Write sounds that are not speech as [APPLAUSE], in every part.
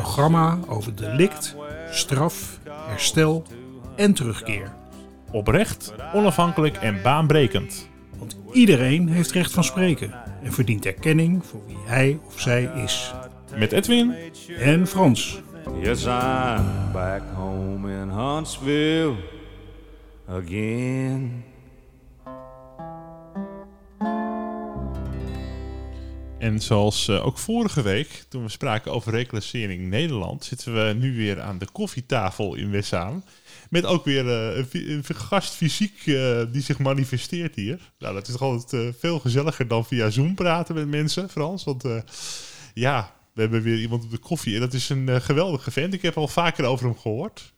programma over delict, straf, herstel en terugkeer. Oprecht, onafhankelijk en baanbrekend. Want iedereen heeft recht van spreken en verdient erkenning voor wie hij of zij is. Met Edwin En Frans. Yes, I'm back home in Huntsville again. En zoals eh, ook vorige week, toen we spraken over reclassering Nederland, zitten we nu weer aan de koffietafel in Wessaan. Met ook weer eh, een, gast fysiek eh, die zich manifesteert hier. Nou, dat is toch altijd veel gezelliger dan via Zoom praten met mensen, Frans. Want ja, we hebben weer iemand op de koffie. En dat is een geweldige vent. Ik heb al vaker over hem gehoord.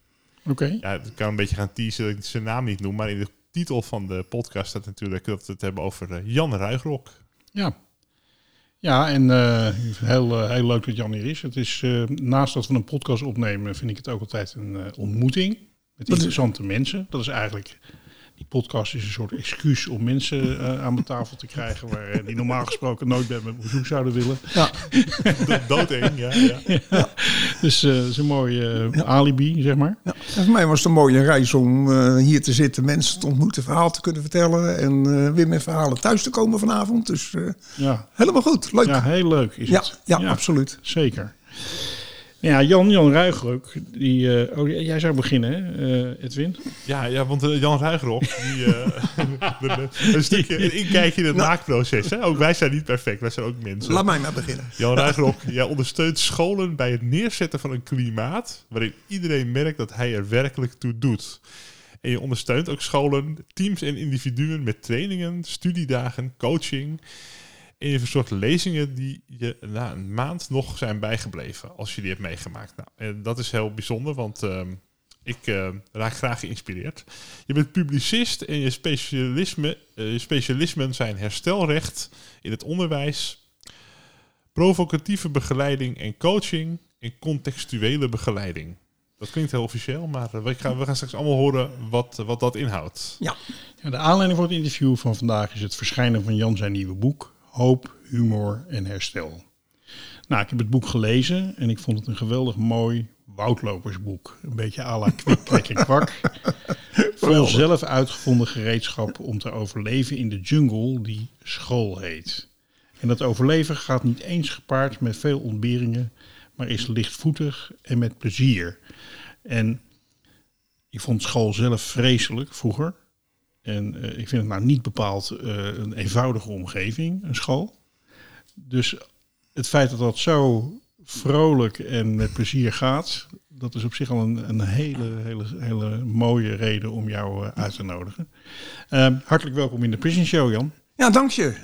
Oké. Ja, ik kan een beetje gaan teasen dat ik zijn naam niet noem. Maar in de titel van de podcast staat natuurlijk dat we het hebben over Jan Ruigrok. Ja. Ja, en eh, heel, eh, heel leuk dat Jan hier is. Het is eh, naast dat we een podcast opnemen, vind ik het ook altijd een ontmoeting met interessante mensen. Dat is eigenlijk, die podcast is een soort excuus om mensen eh, aan mijn tafel te krijgen waar, die normaal gesproken nooit bij me op bezoek zouden willen. [LAUGHS] Do- Doodeng, ja. ja. Dus eh, dat is een mooi eh, alibi, zeg maar. Ja, en voor mij was het een mooie reis om hier te zitten, mensen te ontmoeten, verhaal te kunnen vertellen en weer met verhalen thuis te komen vanavond. Dus Ja, helemaal goed, leuk. ja Ja, heel leuk is ja, het. absoluut. Zeker. Ja, Jan, Jan Ruigruk, die, eh, oh, jij zou beginnen, hè, eh, Edwin? Ja, ja, want eh, Jan Ruigrok, die, eh, [LAUGHS] een stukje een inkijkje in het maakproces. Hè? Ook wij zijn niet perfect, wij zijn ook mensen. Laat mij maar beginnen. Jan [LAUGHS] Ruigrok, jij ondersteunt scholen bij het neerzetten van een klimaat waarin iedereen merkt dat hij er werkelijk toe doet. En je ondersteunt ook scholen, teams en individuen met trainingen, studiedagen, coaching. En je verzorgt lezingen die je na een maand nog zijn bijgebleven, als je die hebt meegemaakt. Nou, en dat is heel bijzonder, want ehm, ik eh, raak graag geïnspireerd. Je bent publicist en je, specialisme, eh, je specialismen zijn herstelrecht in het onderwijs, provocatieve begeleiding en coaching en contextuele begeleiding. Dat klinkt heel officieel, maar eh, we, gaan, we gaan straks allemaal horen wat, wat dat inhoudt. Ja, Ja, de aanleiding voor het interview van vandaag is het verschijnen van Jan zijn nieuwe boek, Hoop, Humor en Herstel. Nou, ik heb het boek gelezen en ik vond het een geweldig mooi woudlopersboek. Een beetje à la kwik, [LAUGHS] kwek en kwak. Vol zelf uitgevonden gereedschap om te overleven in de jungle die school heet. En dat overleven gaat niet eens gepaard met veel ontberingen, maar is lichtvoetig en met plezier. En ik vond school zelf vreselijk vroeger. En eh, ik vind het nou niet bepaald eh, een eenvoudige omgeving, een school. Dus het feit dat dat zo vrolijk en met plezier gaat, dat is op zich al een, een hele, hele, hele mooie reden om jou eh, uit te nodigen. Eh, hartelijk welkom in de Prison Show, Jan. ja dank je.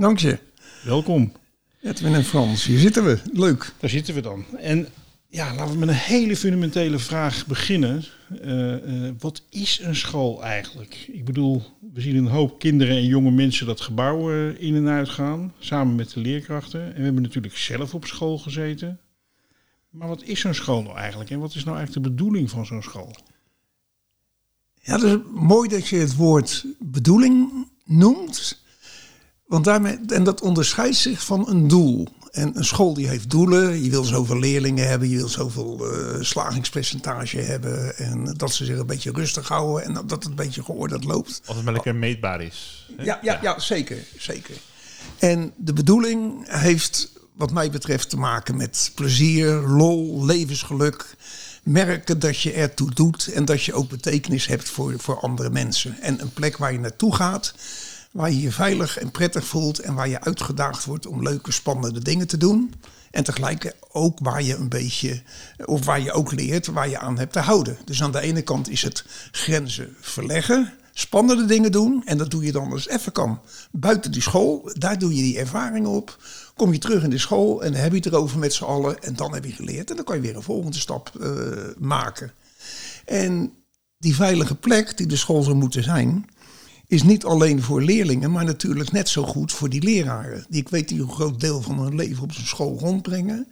Dank je. Welkom. Edwin en Frans, hier zitten we. Leuk. Daar zitten we dan. En ja, laten we met een hele fundamentele vraag beginnen. Eh, eh, wat is een school eigenlijk? Ik bedoel, we zien een hoop kinderen en jonge mensen dat gebouw eh, in en uit gaan, samen met de leerkrachten. En we hebben natuurlijk zelf op school gezeten. Maar wat is zo'n school nou eigenlijk? En wat is nou eigenlijk de bedoeling van zo'n school? Ja, het is mooi dat je het woord bedoeling noemt. Want daarmee, en dat onderscheidt zich van een doel. En een school die heeft doelen. Je wil zoveel leerlingen hebben. Je wil zoveel eh, slagingspercentage hebben. En dat ze zich een beetje rustig houden. En dat het een beetje geordend loopt. Als het maar lekker meetbaar is. Ja, ja, ja, zeker, zeker. En de bedoeling heeft wat mij betreft te maken met plezier, lol, levensgeluk. Merken dat je ertoe doet en dat je ook betekenis hebt voor, voor andere mensen. En een plek waar je naartoe gaat, waar je je veilig en prettig voelt en waar je uitgedaagd wordt om leuke, spannende dingen te doen. En tegelijk ook waar je een beetje, of waar je ook leert, waar je aan hebt te houden. Dus aan de ene kant is het grenzen verleggen. spannende dingen doen. En dat doe je dan als even kan. Buiten die school, daar doe je die ervaring op. Kom je terug in de school en heb je het erover met z'n allen. En dan heb je geleerd. En dan kan je weer een volgende stap eh, maken. En die veilige plek die de school zou moeten zijn, is niet alleen voor leerlingen, maar natuurlijk net zo goed voor die leraren. Die ik weet die een groot deel van hun leven op zijn school rondbrengen.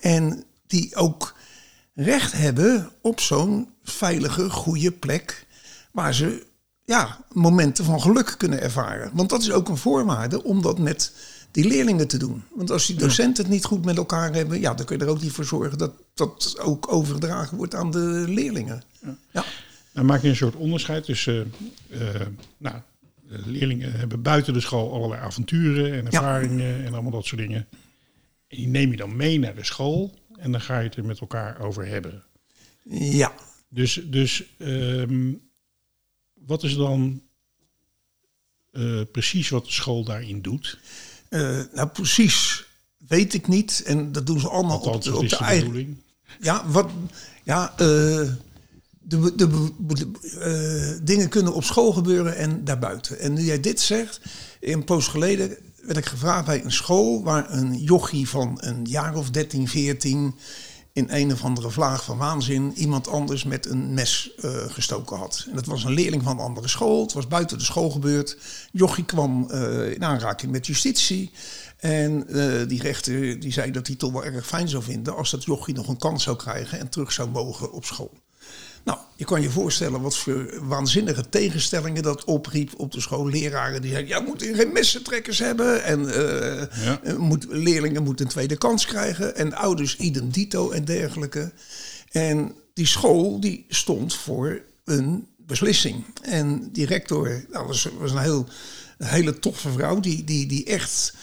En die ook recht hebben op zo'n veilige, goede plek waar ze ja, momenten van geluk kunnen ervaren. Want dat is ook een voorwaarde om dat met die leerlingen te doen. Want als die docenten het niet goed met elkaar hebben, ja, dan kun je er ook niet voor zorgen dat dat ook overgedragen wordt aan de leerlingen. Ja. Dan maak je een soort onderscheid tussen, uh, nou, leerlingen hebben buiten de school allerlei avonturen en ervaringen en allemaal dat soort dingen. En die neem je dan mee naar de school en dan ga je het er met elkaar over hebben. Ja. Dus, dus um, wat is dan uh, precies wat de school daarin doet? Uh, nou, precies weet ik niet. En dat doen ze allemaal Althans, op de, op is de de eigen... Ja, wat... Ja, uh, de, de, de dingen kunnen op school gebeuren en daarbuiten. En nu jij dit zegt, een poos geleden werd ik gevraagd bij een school waar een jochie van een jaar of 13, 14 in een of andere vlaag van waanzin iemand anders met een mes uh, gestoken had. En dat was een leerling van een andere school. Het was buiten de school gebeurd. Jochie kwam uh, in aanraking met justitie. En die rechter die zei dat hij het toch wel erg fijn zou vinden als dat jochie nog een kans zou krijgen en terug zou mogen op school. Nou, je kan je voorstellen wat voor waanzinnige tegenstellingen dat opriep op de school. Leraren die zeiden, ja, we moeten geen messentrekkers hebben. En uh, ja. moet, leerlingen moeten een tweede kans krijgen. En ouders idem dito en dergelijke. En die school die stond voor een beslissing. En die rector, nou, was, was een, heel, een hele toffe vrouw, die, die, die echt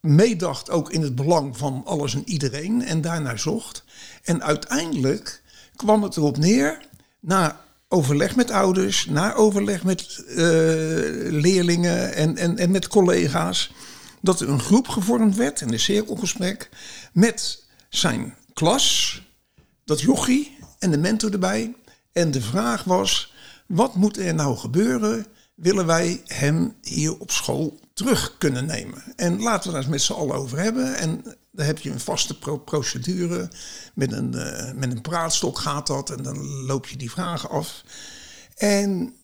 meedacht ook in het belang van alles en iedereen. En daarnaar zocht. En uiteindelijk kwam het erop neer na overleg met ouders, na overleg met uh, leerlingen en, en, en met collega's, dat er een groep gevormd werd in een cirkelgesprek met zijn klas, dat jochie en de mentor erbij. En de vraag was, wat moet er nou gebeuren? Willen wij hem hier op school terug kunnen nemen? En laten we daar eens met z'n allen over hebben. En dan heb je een vaste pro procedure. Met een, uh, met een praatstok gaat dat. En dan loop je die vragen af. En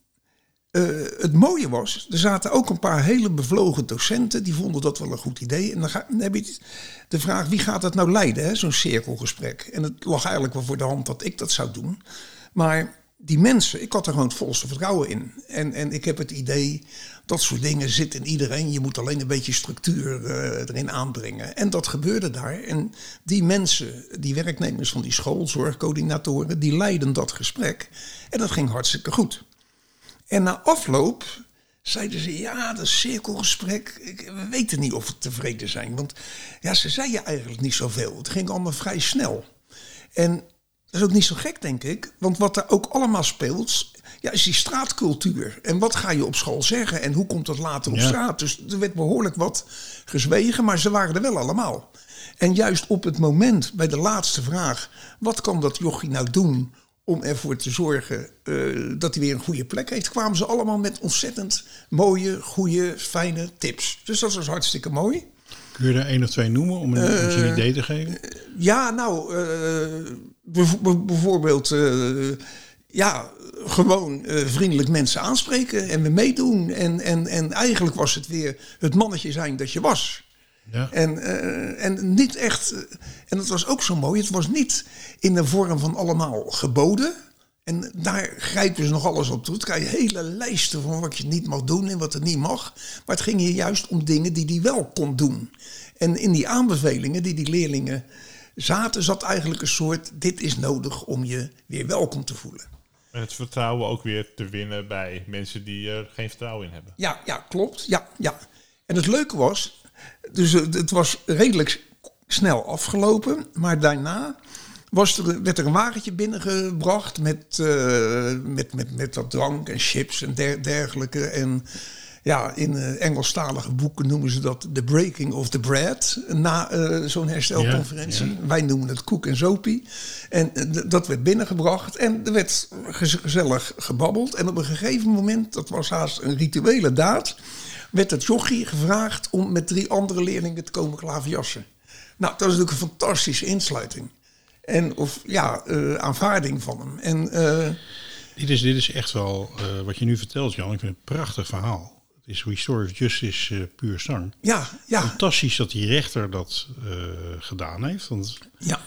uh, het mooie was, er zaten ook een paar hele bevlogen docenten. Die vonden dat wel een goed idee. En dan, ga, dan heb je de vraag, wie gaat dat nou leiden? Zo'n cirkelgesprek. En het lag eigenlijk wel voor de hand dat ik dat zou doen. Maar die mensen, ik had er gewoon het volste vertrouwen in. En, en ik heb het idee, dat soort dingen zitten in iedereen. Je moet alleen een beetje structuur uh, erin aanbrengen. En dat gebeurde daar. En die mensen, die werknemers van die school, zorgcoördinatoren, die leidden dat gesprek. En dat ging hartstikke goed. En na afloop zeiden ze, ja, dat cirkelgesprek, we weten niet of we tevreden zijn. Want ja, ze zeiden eigenlijk niet zoveel. Het ging allemaal vrij snel. En dat is ook niet zo gek, denk ik. Want wat er ook allemaal speelt, ja, is die straatcultuur. En wat ga je op school zeggen en hoe komt dat later op Ja. straat? Dus er werd behoorlijk wat gezwegen, maar ze waren er wel allemaal. En juist op het moment, bij de laatste vraag... wat kan dat jochie nou doen om ervoor te zorgen eh, dat hij weer een goede plek heeft... kwamen ze allemaal met ontzettend mooie, goede, fijne tips. Dus dat was hartstikke mooi. Kun je er één of twee noemen om een, een idee te geven? Ja, nou, eh, bijvoorbeeld, eh, ja, gewoon eh, vriendelijk mensen aanspreken en we meedoen. En, en, en eigenlijk was het weer het mannetje zijn dat je was. Ja. En, eh, en niet echt, eh, en dat was ook zo mooi, het was niet in de vorm van allemaal geboden. En daar grijpen ze nog alles op toe. Het krijg je hele lijsten van wat je niet mag doen en wat er niet mag. Maar het ging hier juist om dingen die hij wel kon doen. En in die aanbevelingen die die leerlingen zaten, zat eigenlijk een soort: dit is nodig om je weer welkom te voelen. En het vertrouwen ook weer te winnen bij mensen die er geen vertrouwen in hebben. Ja, ja, klopt. Ja, ja. En het leuke was, dus het was redelijk snel afgelopen, maar daarna was er, werd er een wagentje binnengebracht met, eh, met, met, met wat drank en chips en der- dergelijke. En Ja, in uh, Engelstalige boeken noemen ze dat de breaking of the bread na uh, zo'n herstelconferentie. Ja, ja. Wij noemen het koek en zopie. En uh, dat werd binnengebracht en er werd gezellig gebabbeld. En op een gegeven moment, dat was haast een rituele daad, werd het jochie gevraagd om met drie andere leerlingen te komen klaverjassen. Nou, dat is natuurlijk een fantastische insluiting. En of ja, aanvaarding van hem. En dit is, dit is echt wel uh, wat je nu vertelt, Jan. Ik vind het een prachtig verhaal. Het is of Justice uh, puur zang. Ja, ja. Fantastisch dat die rechter dat uh, gedaan heeft. Want ja.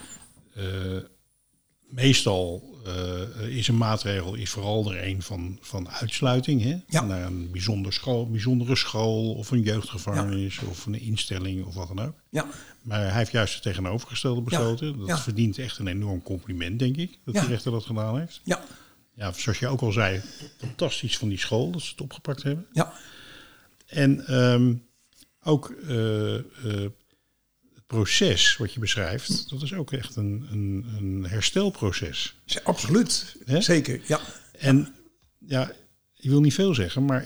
Meestal is een maatregel is vooral er een van, van uitsluiting. Hè? Ja. Naar een bijzonder school, bijzondere school of een jeugdgevangenis ja. of een instelling of wat dan ook. Ja. Maar hij heeft juist het tegenovergestelde besloten. Dat verdient echt een enorm compliment, denk ik, dat die rechter dat gedaan heeft. Ja ja, zoals je ook al zei, fantastisch van die school dat ze het opgepakt hebben. Ja. En um, ook uh, uh, het proces wat je beschrijft, dat is ook echt een, een, een herstelproces. Ja, absoluut, He? zeker, ja. En ja, je wil niet veel zeggen, maar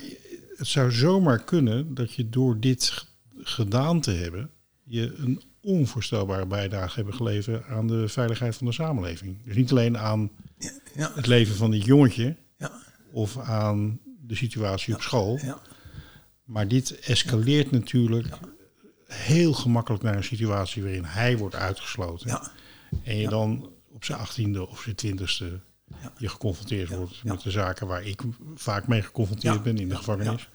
het zou zomaar kunnen dat je door dit gedaan te hebben, je een onvoorstelbare bijdrage hebben geleverd aan de veiligheid van de samenleving. Dus niet alleen aan ja. het leven van dit jongetje ja. of aan de situatie op school. Ja. Maar dit escaleert natuurlijk heel gemakkelijk naar een situatie waarin hij wordt uitgesloten. En je dan op zijn achttiende of zijn twintigste je geconfronteerd wordt met de zaken waar ik vaak mee geconfronteerd ben in de gevangenis.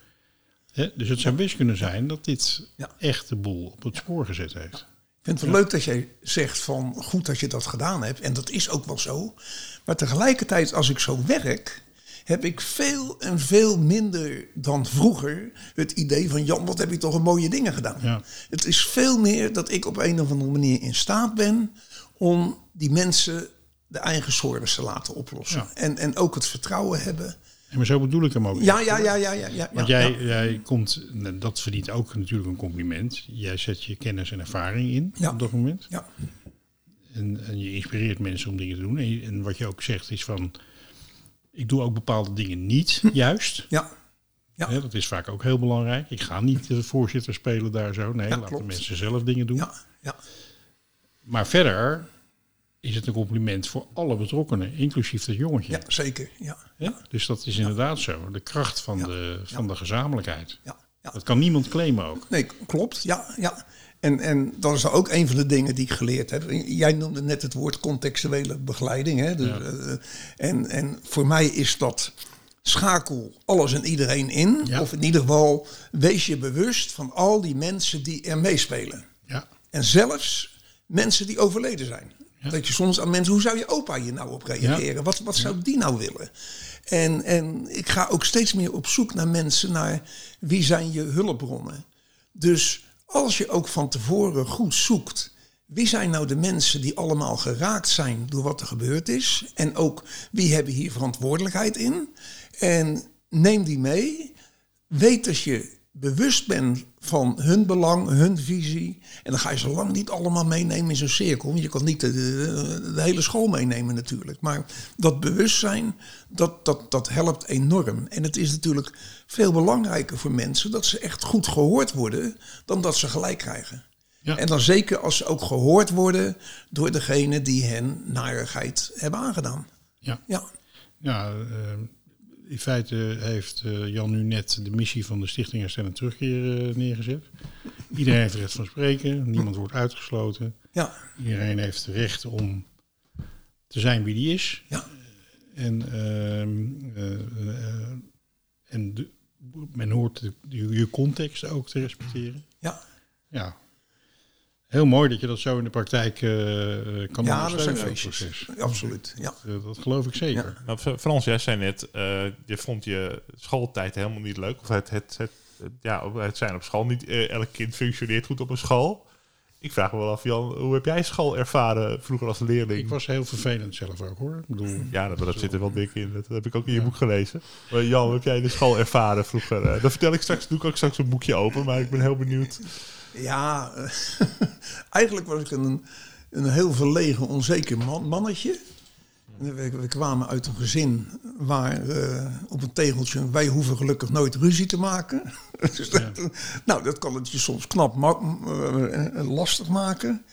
He, dus het zou best kunnen zijn dat dit echt de boel op het spoor gezet heeft. Ik vind het wel leuk dat jij zegt van goed dat je dat gedaan hebt. En dat is ook wel zo. Maar tegelijkertijd, als ik zo werk, heb ik veel en veel minder dan vroeger het idee van Jan, wat heb je toch een mooie dingen gedaan. Ja. Het is veel meer dat ik op een of andere manier in staat ben om die mensen de eigen zorgen te laten oplossen. Ja. En, en ook het vertrouwen hebben. Ja, maar zo bedoel ik hem ook. Ja, ja, ja, ja, ja. ja Want jij, ja. jij komt, dat verdient ook natuurlijk een compliment. Jij zet je kennis en ervaring in Ja. op dat moment. Ja, En, en je inspireert mensen om dingen te doen. En, en wat je ook zegt is van, ik doe ook bepaalde dingen niet, juist. ja, Ja. Dat is vaak ook heel belangrijk. Ik ga niet de voorzitter spelen daar zo. Nee, Ja, laat de mensen zelf dingen doen. ja, ja. Maar verder is het een compliment voor alle betrokkenen, inclusief dat jongetje. ja zeker. Ja, Hè? Dus dat is inderdaad zo. De kracht van, Ja. de, van Ja. de gezamenlijkheid. ja, ja. Dat kan niemand claimen ook. Nee, klopt. Ja, ja. En, en dat is ook een van de dingen die ik geleerd heb. Jij noemde net het woord contextuele begeleiding. Hè? Dus, Ja. eh, en, en voor mij is dat schakel alles en iedereen in. Ja. Of in ieder geval wees je bewust van al die mensen die er meespelen. Ja, En zelfs mensen die overleden zijn. Ja. Dat je soms aan mensen, hoe zou je opa hier nou op reageren? Wat, wat zou die nou willen? En, en ik ga ook steeds meer op zoek naar mensen, naar wie zijn je hulpbronnen. Dus als je ook van tevoren goed zoekt, wie zijn nou de mensen die allemaal geraakt zijn door wat er gebeurd is? En ook wie hebben hier verantwoordelijkheid in? En neem die mee. Weet dat je bewust bent van hun belang, hun visie. En dan ga je zo lang niet allemaal meenemen in zo'n cirkel. Want je kan niet de, de, de hele school meenemen natuurlijk. Maar dat bewustzijn, dat, dat, dat helpt enorm. En het is natuurlijk veel belangrijker voor mensen dat ze echt goed gehoord worden... dan dat ze gelijk krijgen. Ja. En dan zeker als ze ook gehoord worden door degene die hen narigheid hebben aangedaan. ja. Ja, ja eh, in feite heeft eh, Jan nu net de missie van de Stichting Herstel en Terugkeer eh, neergezet. Iedereen heeft recht van spreken, niemand wordt uitgesloten. ja, Iedereen heeft het recht om te zijn wie die is. ja. En, ehm, eh, en de- men hoort de, de- je context ook te respecteren. ja. Ja. Heel mooi dat je dat zo in de praktijk eh, eh, kan Ja, dat ondersteunen, proces. Absoluut, ja. Eh, dat geloof ik zeker. Nou, Frans, jij zei net, eh, je vond je schooltijd helemaal niet leuk. Of het, het, het, het- ja, het zijn op school niet. elk kind functioneert goed op een school. Ik vraag me wel af, Jan, hoe heb jij school ervaren vroeger als leerling? Ik was heel vervelend zelf ook hoor. Ik bedoel, Ja, dat, dat zit er wel dik in. Dat heb ik ook in je boek gelezen. Maar Jan, hoe heb jij de school ervaren vroeger? Dat vertel ik straks, doe ik ook straks een boekje open. Maar ik ben heel benieuwd. Ja, eh, [LAUGHS] eigenlijk was ik een, een heel verlegen, onzeker man, mannetje. We, we kwamen uit een gezin waar eh, op een tegeltje... wij hoeven gelukkig nooit ruzie te maken. [LAUGHS] dus dat, nou, dat kan het je soms knap eh, lastig maken.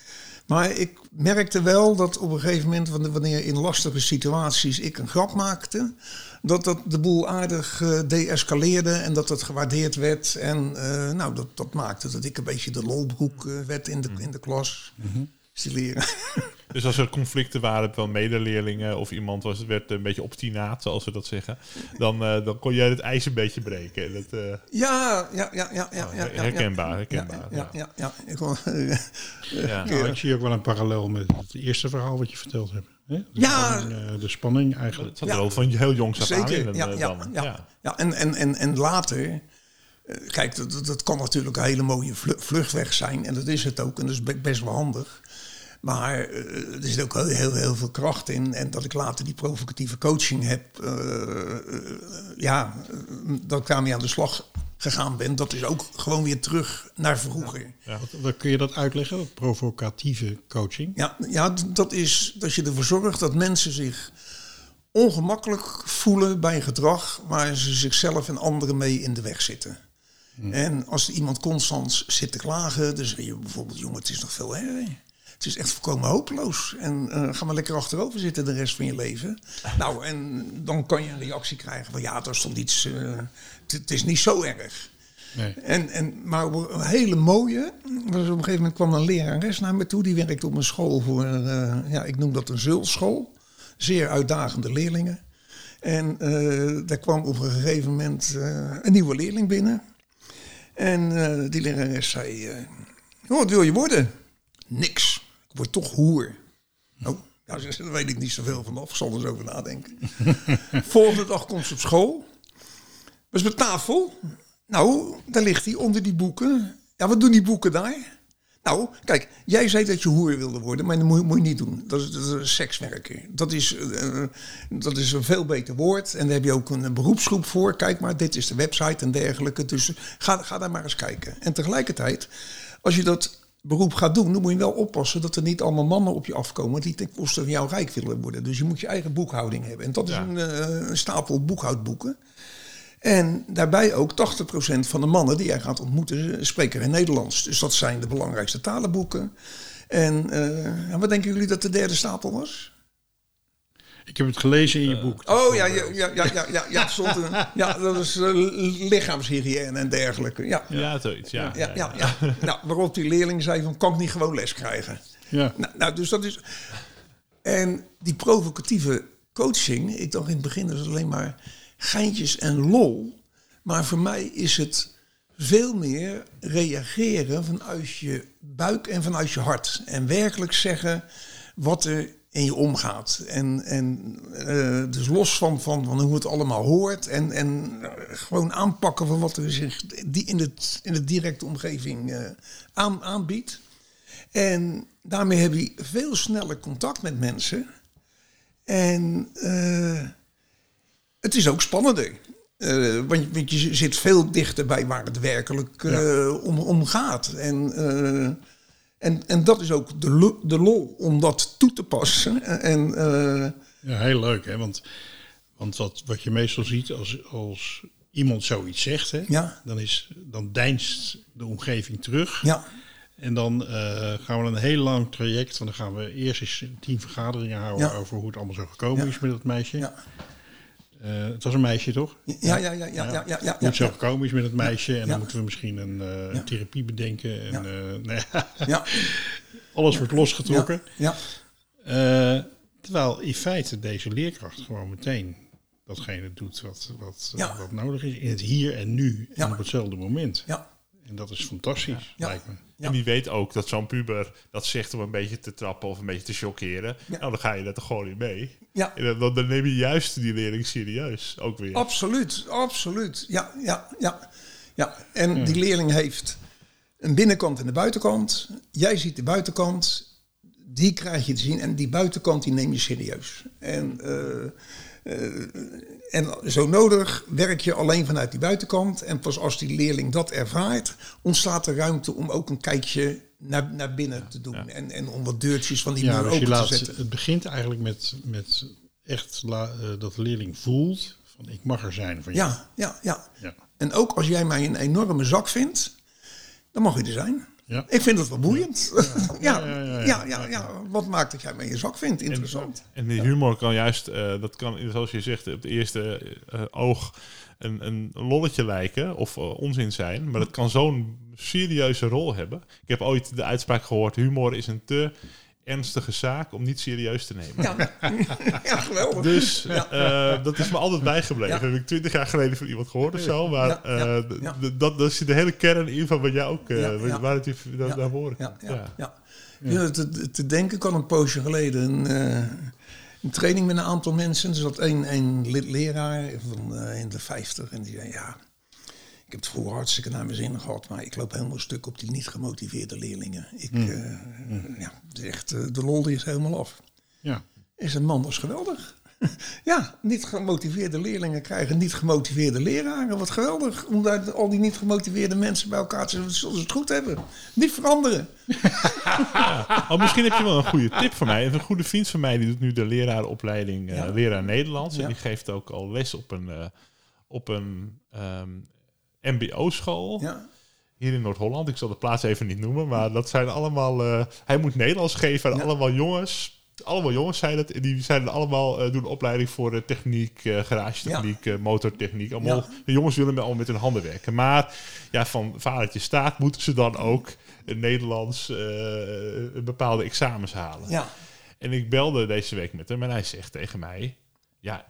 Maar ik merkte wel dat op een gegeven moment... wanneer in lastige situaties ik een grap maakte... dat dat de boel aardig eh deescaleerde en dat het gewaardeerd werd. En eh, nou, dat, dat maakte dat ik een beetje de lolbroek eh, werd in de, in de klas. Stileren. [LAUGHS] Dus als er conflicten waren van medeleerlingen of iemand was, werd een beetje obstinaat, zoals we dat zeggen, dan, eh, dan kon jij het ijs een beetje breken. Dat, eh, Ja, ja, ja, ja. ja, Oh, ja, ja, herkenbaar, ja. herkenbaar, Ja, ja, ja. ja. Ik [LAUGHS] ja. Nou, ik zie ook wel een parallel met het eerste verhaal wat je verteld hebt. Hè? De, Ja. spanning, eh, de spanning eigenlijk. Het zat er al van heel jongs af aan in. Zeker, en, ja, eh, ja, dan, ja, ja. ja. en, en, en, en later, eh, kijk, dat, dat- dat kan natuurlijk een hele mooie vlu- vluchtweg zijn. En dat is het ook, en dat is be- best wel handig. Maar er zit ook heel, heel, heel veel kracht in. En dat ik later die provocatieve coaching heb, ja, dat ik daarmee aan de slag gegaan ben. Dat is ook gewoon weer terug naar vroeger. Wat kun je dat uitleggen? Dat provocatieve coaching? Ja, ja, dat is dat je ervoor zorgt dat mensen zich ongemakkelijk voelen bij een gedrag waar ze zichzelf en anderen mee in de weg zitten. En als iemand constant zit te klagen, dan zeg je bijvoorbeeld, jongen, het is nog veel erger. Het is echt volkomen hopeloos. En eh, ga maar lekker achterover zitten de rest van je leven. Nou, en dan kan je een reactie krijgen van ja, toch niets. eh, het- is niet zo erg. Nee. En, en, maar een hele mooie. Was op een gegeven moment kwam een lerares naar me toe. Die werkte op een school voor, eh, ja, ik noem dat een zulschool. Zeer uitdagende leerlingen. En eh, daar kwam op een gegeven moment een nieuwe leerling binnen. En die lerares zei: "Oh, Wat wil je worden? Niks. Ik word toch hoer. Oh, nou, [LAUGHS] daar weet ik niet zoveel vanaf. Ik zal er eens over nadenken. [LAUGHS] Volgende dag komt ze op school. Was mijn tafel. Nou, daar ligt hij onder die boeken. Ja, wat doen die boeken daar? Nou, kijk, jij zei dat je hoer wilde worden, maar dat moet, moet je niet doen. Dat is, dat is een sekswerker. Dat is, eh, dat is een veel beter woord. En daar heb je ook een, beroepsgroep voor. Kijk maar, dit is de website en dergelijke. Dus ga, ga daar maar eens kijken. En tegelijkertijd, als je dat beroep gaat doen, dan moet je wel oppassen dat er niet allemaal mannen op je afkomen die ten koste van jou rijk willen worden. Dus je moet je eigen boekhouding hebben. En dat is een, eh, een stapel boekhoudboeken. En daarbij ook 80% van de mannen die jij gaat ontmoeten spreken in Nederlands. Dus dat zijn de belangrijkste talenboeken. En eh, ja, wat denken jullie dat de derde stapel was? Ik heb het gelezen in je boek. Oh ja, ja, ja, ja, ja, ja, ja, het stond een- ja dat is eh, lichaamshygiëne en dergelijke. Ja, Ja, zoiets. Ja, ja, ja, ja. Nou, waarop die leerling zei van, kan ik niet gewoon les krijgen? Ja. Nou, nou, dus dat is. En die provocatieve coaching, ik dacht in het begin dat het alleen maar geintjes en lol. Maar voor mij is het veel meer reageren vanuit je buik en vanuit je hart. En werkelijk zeggen wat er in je omgaat. En, en eh, dus los van, van, van hoe het allemaal hoort. En, en eh, gewoon aanpakken van wat er zich die in, het, in de directe omgeving eh, aan, aanbiedt. En daarmee heb je veel sneller contact met mensen. En het is ook spannender. Want, je- want je zit veel dichter bij waar het werkelijk om, om gaat. En, en, en dat is ook de, lo- de lol om dat toe te passen. En, eh, Ja, heel leuk, hè? Want, want wat, wat je meestal ziet als, als iemand zoiets zegt, hè, Ja. dan, is, dan deinst de omgeving terug. ja, En dan eh, gaan we een heel lang traject. Want dan gaan we eerst eens tien vergaderingen houden Ja. over hoe het allemaal zo gekomen Ja. is met dat meisje. ja, Eh, het was een meisje, toch? ja, ja, ja, ja, ja, ja, ja, Hoe het zo ja, gekomen is met het meisje. En Ja. dan moeten we misschien een eh, Ja. therapie bedenken. En, Ja. eh, nee, ja, [LAUGHS] alles wordt losgetrokken. ja, terwijl in feite deze leerkracht gewoon meteen datgene doet wat, wat, Ja. wat nodig is. In het hier en nu. Ja. En op hetzelfde moment. ja, En dat is fantastisch, Ja. lijkt me. Ja. En die weet ook dat zo'n puber dat zegt om een beetje te trappen of een beetje te chockeren. Ja. Nou, dan ga je daar toch gewoon in mee. ja. En dan, dan neem je juist die leerling serieus. Ook weer. Absoluut, absoluut. Ja, ja, ja. ja. En die leerling heeft een binnenkant en een buitenkant. Jij ziet de buitenkant, die krijg je te zien. En die buitenkant die neem je serieus. En, eh, eh, en zo nodig werk je alleen vanuit die buitenkant. En pas als die leerling dat ervaart, ontstaat er ruimte om ook een kijkje naar, naar binnen te doen. En, en om wat deurtjes van die Ja, muur dus open laat, te zetten. het begint eigenlijk met, met echt la- eh, dat de leerling voelt van ik mag er zijn van jou. Ja, ja, ja. Ja. En ook als jij mij een enorme zak vindt, dan mag je er zijn. Ja. Ik vind het wel boeiend. Ja, ja, [LAUGHS] ja, Wat maakt dat jij mij je zak vindt? Interessant. En die humor kan juist, eh, dat kan, zoals je zegt, op het eerste eh, oog een, een lolletje lijken of eh, onzin zijn. Maar dat kan zo'n serieuze rol hebben. Ik heb ooit de uitspraak gehoord, humor is een te ernstige zaak om niet serieus te nemen. Ja, ja geweldig. Dus eh, dat is me altijd bijgebleven. Ja. Dat heb ik twintig jaar geleden van iemand gehoord of zo. Maar eh, dat, dat zit de hele kern in van wat jij ook, eh, Ja, wat- ja. waar het je naar voren ja, ja, Ja. ja. Ja, te, te denken kan een poosje geleden een, eh, een training met een aantal mensen. Er zat een, een le- leraar van eh, in de 50 en die zei ja, ik heb het vroeger hartstikke naar mijn zin gehad, maar ik loop helemaal stuk op die niet gemotiveerde leerlingen. Ik, Mm. eh, ja, het is echt, eh, de lol die is helemaal af. Ja. Is een man, dat is geweldig. [LAUGHS] Ja, niet gemotiveerde leerlingen krijgen niet gemotiveerde leraren. Wat geweldig om daar al die niet gemotiveerde mensen bij elkaar te. Zullen ze het goed hebben? Niet veranderen. [LAUGHS] Oh, misschien heb je wel een goede tip voor mij. Een goede vriend van mij die doet nu de leraaropleiding eh, Ja. leraar Nederlands. Ja. En die geeft ook al les op een, op een ehm, MBO-school Ja. hier in Noord-Holland. Ik zal de plaats even niet noemen, maar dat zijn allemaal. eh, hij moet Nederlands geven aan Ja. allemaal jongens. Allemaal jongens zijn het. Die zijn allemaal eh, doen opleiding voor eh, techniek, eh garagetechniek, eh, motortechniek. Allemaal, Ja. De jongens willen allemaal met hun handen werken. Maar ja, van vadertje staat moeten ze dan ook een Nederlands een bepaalde examens halen. Ja. En ik belde deze week met hem en hij zegt tegen mij: Ja,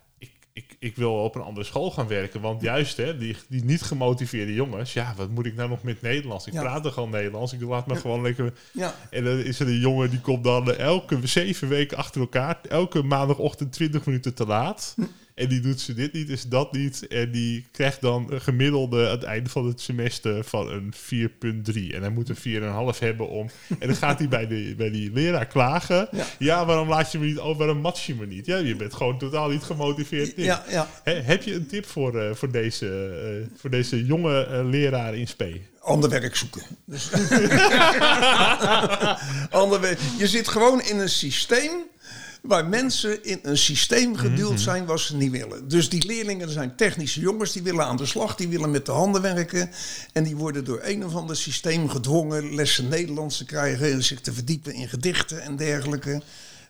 ik, ik, wil op een andere school gaan werken. Want juist hè, die, die niet gemotiveerde jongens, ja, wat moet ik nou nog met Nederlands? Ik Ja. praat toch al Nederlands, ik laat me gewoon lekker. Ja. En dan is er een jongen die komt dan eh, elke zeven weken achter elkaar, elke maandagochtend 20 minuten te laat. Hm. En die doet ze dit niet, is dat niet. En die krijgt dan een gemiddelde aan het einde van het semester van een 4,3. En hij moet een 4,5 hebben om. En dan gaat hij bij, de, bij die leraar klagen. Ja. Ja. waarom laat je me niet over? Waarom match je me niet? Ja, je bent gewoon totaal niet gemotiveerd. Ja, ja. Heb je een tip voor, eh, voor, deze, eh, voor deze jonge eh, leraar in spe? Ander werk zoeken. Dus [LAUGHS] Ander werk. Je zit gewoon in een systeem waar mensen in een systeem geduwd zijn wat ze niet willen. Dus die leerlingen zijn technische jongens, die willen aan de slag, die willen met de handen werken. En die worden door een of ander systeem gedwongen lessen Nederlands te krijgen en zich te verdiepen in gedichten en dergelijke.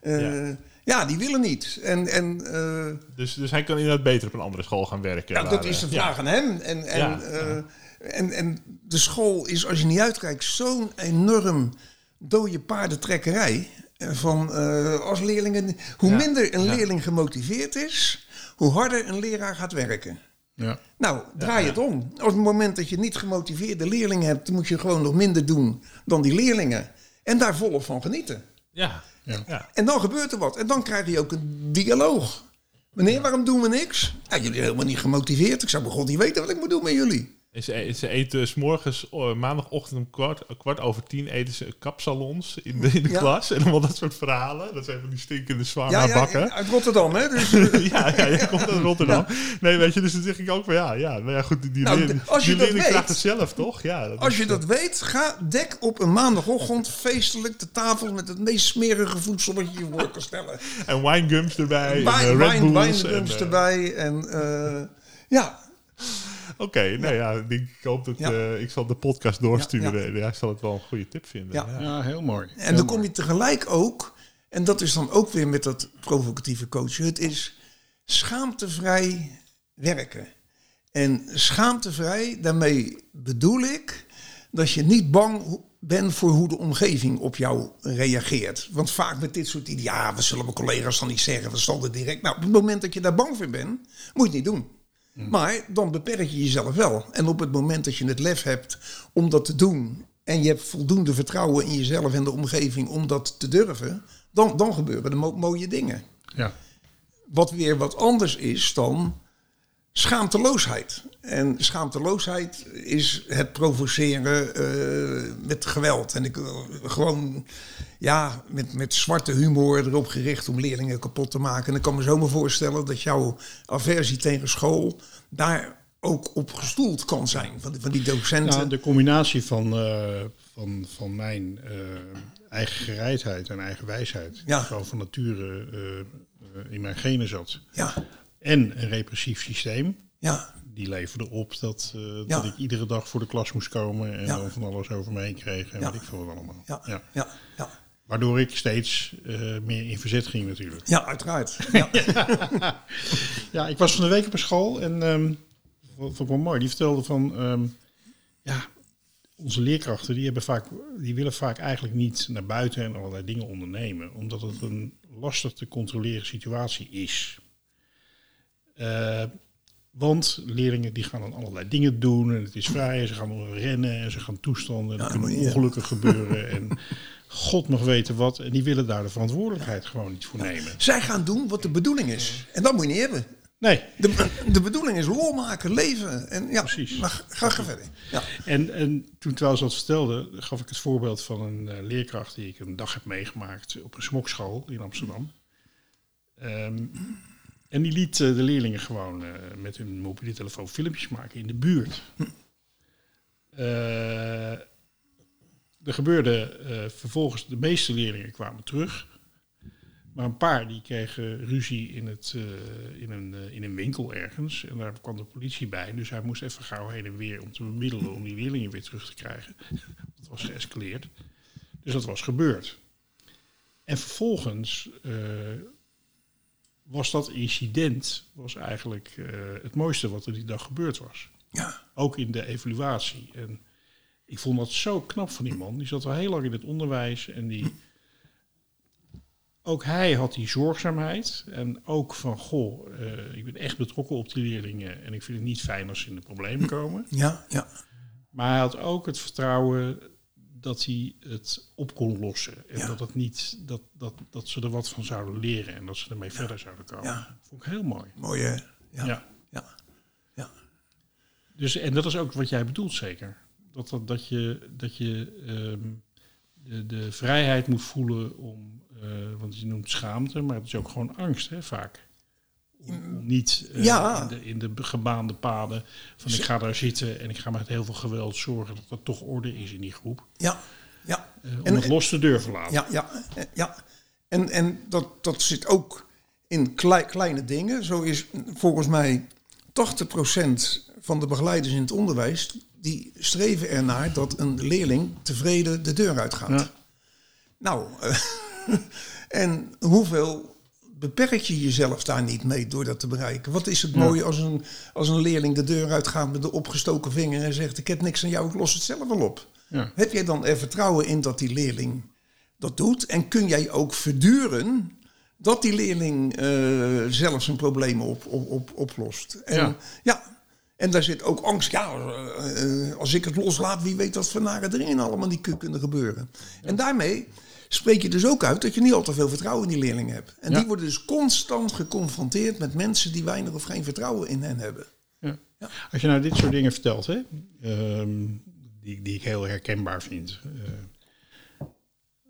Eh, Ja. ja. die willen niet. En, en eh, Dus, dus hij kan inderdaad beter op een andere school gaan werken. Ja, waar, dat is de vraag aan hem. En, en, Ja, eh, en, en de school is, als je niet uitkijkt, zo'n enorm dode paardentrekkerij. Van eh, als leerlingen. Hoe Ja, minder een ja. leerling gemotiveerd is, hoe harder een leraar gaat werken. Ja. Nou, draai het om. Op het moment dat je niet gemotiveerde leerlingen hebt, dan moet je gewoon nog minder doen dan die leerlingen. En daar volop van genieten. Ja. Ja. Ja. En dan gebeurt er wat. En dan krijg je ook een dialoog. Meneer, waarom doen we niks? Ja, jullie zijn helemaal niet gemotiveerd. Ik zou bij God niet weten wat ik moet doen met jullie. En Ze, ze eten 's morgens, oh, maandagochtend om kwart, kwart over tien eten ze kapsalons in de, in de Ja. klas. En allemaal dat soort verhalen. Dat zijn van die stinkende zwaar Ja, ja, bakken. uit Rotterdam, hè? Dus, eh, [LAUGHS] ja, ja, je komt uit Rotterdam. Nee, weet je, dus dan zeg ik ook van ja, ja, nou ja, goed, die, Nou, leerling- als je die leerling weet- het zelf, toch? Ja, dat als is, je eh, dat weet, ga dek op een maandagochtend feestelijk de tafel met het meest smerige voedsel wat je je voor kan stellen. [LAUGHS] En winegums erbij, en Wijn, eh, Red wijn, Bulls. wijngums en, eh, erbij. En eh, ja, [LAUGHS] Oké, nou ja, ik, denk, ik hoop dat Ja. eh, ik zal de podcast doorsturen. Ja, hij zal het wel een goede tip vinden. Ja. Heel mooi. En dan kom je tegelijk ook, en dat is dan ook weer met dat provocatieve coachen, het is schaamtevrij werken. En schaamtevrij, daarmee bedoel ik dat je niet bang bent voor hoe de omgeving op jou reageert. Want vaak met dit soort ideeën, ja, we zullen mijn collega's dan niet zeggen, we zal het direct. Nou, op het moment dat je daar bang voor bent, moet je het niet doen. Maar dan beperk je jezelf wel. En op het moment dat je het lef hebt om dat te doen. en je hebt voldoende vertrouwen in jezelf en de omgeving om dat te durven. dan, dan gebeuren er mo- mooie dingen. Ja. Wat weer wat anders is dan schaamteloosheid. En schaamteloosheid is het provoceren eh, met geweld. En ik, eh, gewoon ja, met, met zwarte humor erop gericht om leerlingen kapot te maken. En ik kan me zo maar voorstellen dat jouw aversie tegen school daar ook op gestoeld kan zijn. Van, die- van die docenten. Nou, de combinatie van, eh, van, van mijn eigen gereidheid en eigen wijsheid. Ja. Zo van nature in mijn genen zat. Ja, En een repressief systeem. ja, Die leverde op dat, eh, Ja. dat ik iedere dag voor de klas moest komen en Ja. dan van alles over me heen kreeg en Ja. weet ik veel wat allemaal. ja, Ja. ja. Waardoor ik steeds eh, meer in verzet ging natuurlijk. Ja, uiteraard. [LAUGHS] Ja, Ja, ik was van de week op een school en ehm vond vond ik wel mooi. Die vertelde van, ehm, ja, onze leerkrachten die, hebben vaak, die willen vaak eigenlijk niet naar buiten en allerlei dingen ondernemen. Omdat het een lastig te controleren situatie is. Eh, want leerlingen die gaan dan allerlei dingen doen en het is vrij. En ze gaan rennen en ze gaan toestanden. En er kunnen ongelukken [LAUGHS] gebeuren. En God mag weten wat. En die willen daar de verantwoordelijkheid gewoon niet voor nemen. Zij gaan doen wat de bedoeling is. En dat moet je niet hebben. Nee, De, de bedoeling is lol maken, leven. En ja, Precies. Maar ga, ga verder. Ja. En, en toen trouwens dat vertelde, gaf ik het voorbeeld van een eh, leerkracht die ik een dag heb meegemaakt op een smokschool in Amsterdam. Ehm, en die liet eh, de leerlingen gewoon eh, met hun mobiele telefoon filmpjes maken in de buurt. Eh, er gebeurde vervolgens, de meeste leerlingen kwamen terug. Maar een paar die kregen ruzie in, het, in, een, in een winkel ergens. En daar kwam de politie bij. Dus hij moest even gauw heen en weer om te bemiddelen om die leerlingen weer terug te krijgen. [LAUGHS] Dat was geëscaleerd. Dus dat was gebeurd. En vervolgens was dat incident was eigenlijk eh, het mooiste wat er die dag gebeurd was. Ja. Ook in de evaluatie. En ik vond dat zo knap van die man. Die zat al heel lang in het onderwijs en die. Ook hij had die zorgzaamheid. En ook van, goh, eh, ik ben echt betrokken op die leerlingen. En ik vind het niet fijn als ze in de problemen komen. Ja, ja. Maar hij had ook het vertrouwen dat hij het op kon lossen. En Ja. dat, het niet, dat, dat, dat ze er wat van zouden leren. En dat ze ermee verder zouden komen. Ja. Vond ik heel mooi. Mooi hè? Ja. Ja. Ja. ja. ja. Dus, en dat is ook wat jij bedoelt zeker. Dat, dat, dat je, dat je ehm, de, de vrijheid moet voelen om, eh, want je noemt schaamte, maar het is ook gewoon angst hè, vaak. Om niet eh, Ja. in, de, in de gebaande paden van ik ga daar zitten en ik ga met heel veel geweld zorgen dat er toch orde is in die groep. ja. ja. Eh, om En- het los te durven laten. Ja, ja, ja. En, en dat, dat zit ook in klei- kleine dingen. Zo is volgens mij 80% van de begeleiders in het onderwijs... die streven ernaar dat een leerling tevreden de deur uitgaat. Ja. Nou, [LAUGHS] en hoeveel beperk je jezelf daar niet mee door dat te bereiken? Wat is het mooie als een, als een leerling de deur uitgaat met de opgestoken vinger... en zegt, ik heb niks aan jou, ik los het zelf wel op. Ja. Heb jij dan er vertrouwen in dat die leerling dat doet? En kun jij ook verduren dat die leerling eh, zelf zijn problemen op, op, op, oplost? En, Ja. ja. En daar zit ook angst. Ja, eh, eh, als ik het loslaat, wie weet wat voor nare dingen allemaal niet kun- kunnen gebeuren. En daarmee spreek je dus ook uit dat je niet al te veel vertrouwen in die leerlingen hebt. En Ja. die worden dus constant geconfronteerd met mensen die weinig of geen vertrouwen in hen hebben. Ja. Ja. Als je nou dit soort dingen vertelt, hè, ehm, die, die ik heel herkenbaar vind. eh,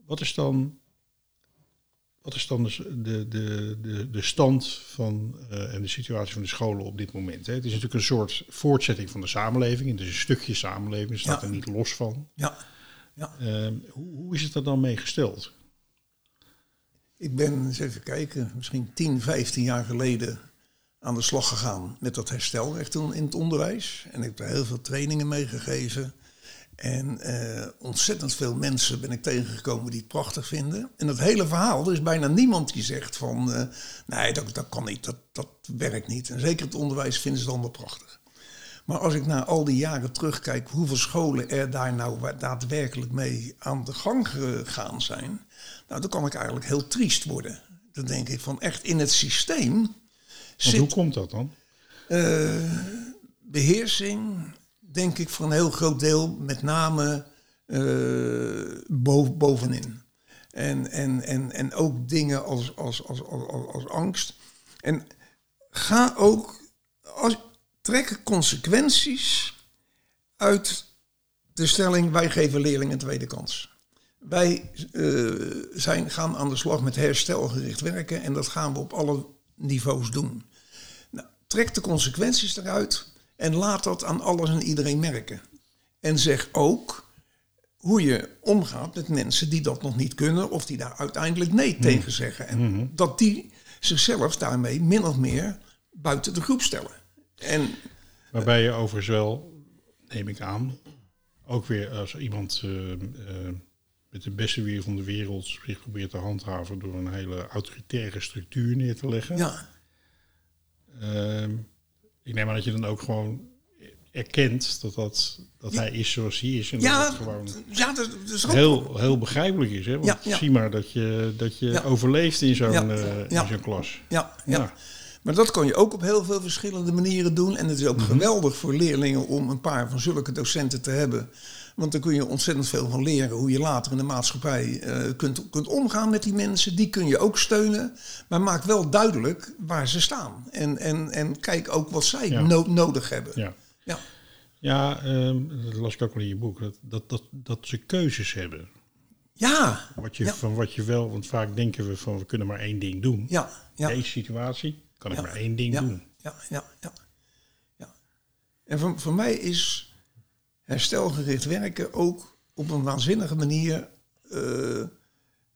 wat is dan, wat is dan de, de, de, de, de stand van, eh, en de situatie van de scholen op dit moment? Hè? Het is natuurlijk een soort voortzetting van de samenleving. Het is een stukje samenleving, het staat Ja. er niet los van. Ja. Ja. Ehm, hoe, hoe is het er dan mee gesteld? Ik ben, eens even kijken, misschien 10, 15 jaar geleden aan de slag gegaan met dat herstelrecht toen in het onderwijs. En ik heb daar heel veel trainingen mee gegeven. En eh, ontzettend veel mensen ben ik tegengekomen die het prachtig vinden. En dat hele verhaal, er is bijna niemand die zegt van... eh, nee, dat, dat kan niet, dat, dat werkt niet. En zeker het onderwijs vinden ze het allemaal prachtig. Maar als ik na al die jaren terugkijk hoeveel scholen er daar nou daadwerkelijk mee aan de gang gegaan zijn, nou, dan kan ik eigenlijk heel triest worden. Dan denk ik van echt in het systeem Want zit hoe komt dat dan? eh, beheersing, denk ik voor een heel groot deel, met name eh, bo- bovenin. En, en, en, en ook dingen als, als, als, als, als, als angst. En ga ook, als, trek consequenties uit de stelling: wij geven leerlingen een tweede kans. Wij eh, zijn, gaan aan de slag met herstelgericht werken en dat gaan we op alle niveaus doen. Nou, trek de consequenties eruit en laat dat aan alles en iedereen merken. En zeg ook hoe je omgaat met mensen die dat nog niet kunnen of die daar uiteindelijk nee tegen zeggen. En dat die zichzelf daarmee min of meer buiten de groep stellen. En Waarbij je overigens wel, neem ik aan, ook weer als iemand eh, eh, met de beste weer van de wereld zich probeert te handhaven door een hele autoritaire structuur neer te leggen. ja, Ehm, ik neem aan dat je dan ook gewoon erkent dat, dat, dat hij is zoals hij is. En ja, dat het gewoon ja dat, is ook heel, heel begrijpelijk is. Hè? Want Ja, zie maar dat je, dat je overleeft in zo'n eh, in zo'n klas. Ja, ja. Maar dat kan je ook op heel veel verschillende manieren doen. En het is ook geweldig voor leerlingen om een paar van zulke docenten te hebben. Want dan kun je ontzettend veel van leren hoe je later in de maatschappij eh, kunt, kunt omgaan met die mensen. Die kun je ook steunen. Maar maak wel duidelijk waar ze staan. En, en, en kijk ook wat zij Ja. no- nodig hebben. Ja, Ja. ja ehm, dat las ik ook wel in je boek. Dat, dat, dat, dat ze keuzes hebben. Ja, Wat je, Ja. Van wat je wel, want vaak denken we van we kunnen maar één ding doen. ja, ja. Deze situatie kan ik maar één ding doen. Ja, ja, ja. ja. En voor, voor mij is herstelgericht werken ook op een waanzinnige manier eh,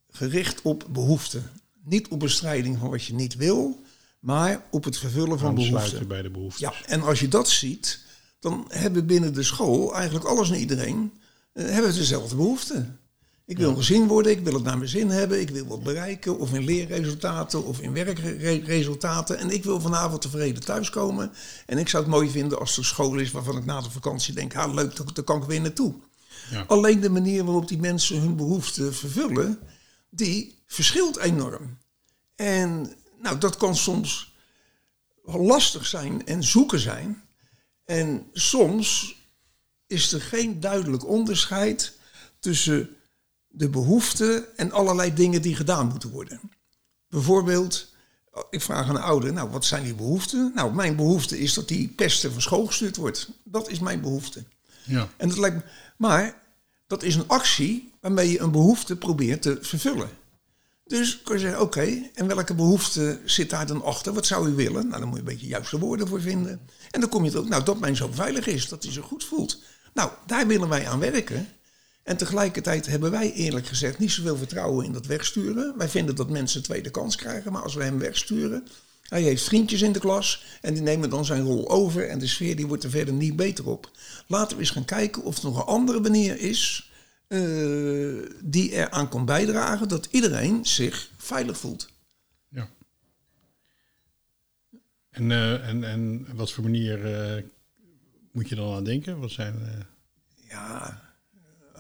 gericht op behoeften. Niet op bestrijding van wat je niet wil, maar op het vervullen van behoeften. bij de behoeftes. Ja, en als je dat ziet, dan hebben binnen de school eigenlijk alles en iedereen eh, hebben dezelfde behoeften. Ik wil gezien worden, ik wil het naar mijn zin hebben, ik wil wat bereiken, of in leerresultaten of in werkresultaten. En ik wil vanavond tevreden thuiskomen. En ik zou het mooi vinden als er school is waarvan ik na de vakantie denk, ha, leuk, daar, daar kan ik weer naartoe. Ja. Alleen de manier waarop die mensen hun behoeften vervullen, die verschilt enorm. En nou, dat kan soms lastig zijn en zoeken zijn. En soms is er geen duidelijk onderscheid tussen de behoeften en allerlei dingen die gedaan moeten worden. Bijvoorbeeld, ik vraag aan een ouder, nou wat zijn die behoeften? Nou, mijn behoefte is dat die pesten van school gestuurd wordt. Dat is mijn behoefte. Ja. En dat lijkt me, maar dat is een actie waarmee je een behoefte probeert te vervullen. Dus kun je zeggen, oké, en welke behoefte zit daar dan achter? Wat zou u willen? Nou, dan moet je een beetje juiste woorden voor vinden. En dan kom je erop, nou, dat mijn zoon veilig is, dat hij zich goed voelt. Nou, daar willen wij aan werken. En tegelijkertijd hebben wij eerlijk gezegd niet zoveel vertrouwen in dat wegsturen. Wij vinden dat mensen een tweede kans krijgen, maar als we hem wegsturen... Hij heeft vriendjes in de klas en die nemen dan zijn rol over... en de sfeer die wordt er verder niet beter op. Laten we eens gaan kijken of er nog een andere manier is... eh, die eraan kan bijdragen dat iedereen zich veilig voelt. ja. En, eh, en, en wat voor manier eh, moet je dan aan denken? Wat zijn... Ja,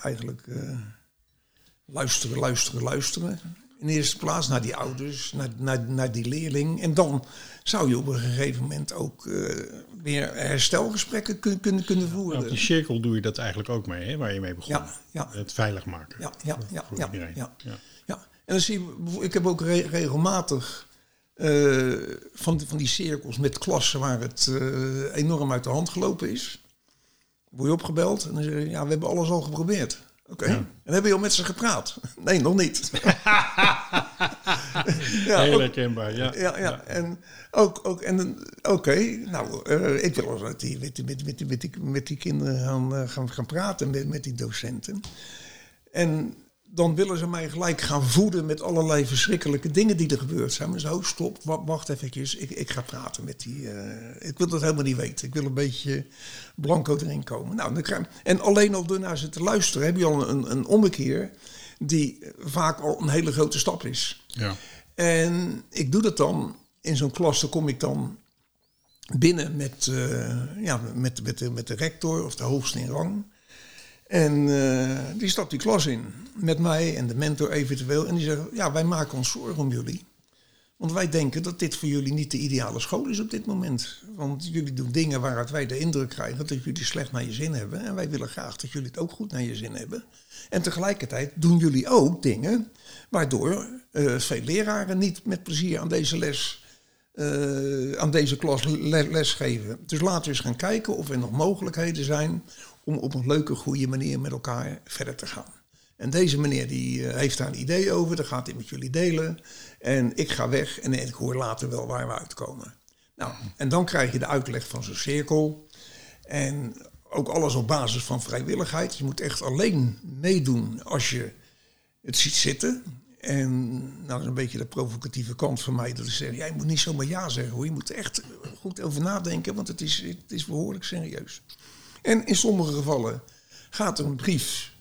eigenlijk eh, luisteren, luisteren, luisteren. In de eerste plaats naar die ouders, naar, naar, naar die leerling. En dan zou je op een gegeven moment ook eh, weer herstelgesprekken kun, kunnen, kunnen voeren. op die cirkel doe je dat eigenlijk ook mee, hè, waar je mee begon. Ja, ja. Het veilig maken. Ja, ja, ja, voor ja, iedereen. ja. Ja. Ja, en dan zie je, ik heb ook re- regelmatig eh, van, die- van die cirkels met klassen waar het enorm uit de hand gelopen is. Word je opgebeld en dan zeg je, ja, we hebben alles al geprobeerd. Oké, en heb je al met ze gepraat? [LAUGHS] Nee, nog niet. [LAUGHS] ja, Heel herkenbaar, ja. ja, ja. En ook, ook en oké, nou, eh, ik wil wel eens met die, met die, met die, met die, met die, met die kinderen gaan, eh, gaan, gaan praten, met, met die docenten. En dan willen ze mij gelijk gaan voeden met allerlei verschrikkelijke dingen die er gebeurd zijn. Maar zo, stop, wa- wacht eventjes, ik, ik ga praten met die... eh, ik wil dat helemaal niet weten. Ik wil een beetje blanco erin komen. Nou, dan krijg, en alleen al door naar ze te luisteren heb je al een, een ommekeer die vaak al een hele grote stap is. Ja. En ik doe dat dan in zo'n klas, dan kom ik dan binnen met, eh, ja, met, met, de, met de rector of de hoogste in rang. En eh, die stapt die klas in met mij en de mentor eventueel. En die zeggen, ja, wij maken ons zorgen om jullie. Want wij denken dat dit voor jullie niet de ideale school is op dit moment. Want jullie doen dingen waaruit wij de indruk krijgen dat jullie slecht naar je zin hebben. En wij willen graag dat jullie het ook goed naar je zin hebben. En tegelijkertijd doen jullie ook dingen waardoor eh, veel leraren niet met plezier aan deze les, eh, aan deze klas le- les geven. Dus laten we eens gaan kijken of er nog mogelijkheden zijn om op een leuke, goede manier met elkaar verder te gaan. En deze meneer die eh, heeft daar een idee over, dat gaat hij met jullie delen. En ik ga weg en ik hoor later wel waar we uitkomen. Nou, en dan krijg je de uitleg van zo'n cirkel. En ook alles op basis van vrijwilligheid. Je moet echt alleen meedoen als je het ziet zitten. En nou, dat is een beetje de provocatieve kant van mij. Dat ik zeg, jij moet niet zomaar ja zeggen hoor. Je moet echt goed over nadenken, want het is, het is behoorlijk serieus. En in sommige gevallen gaat er een brief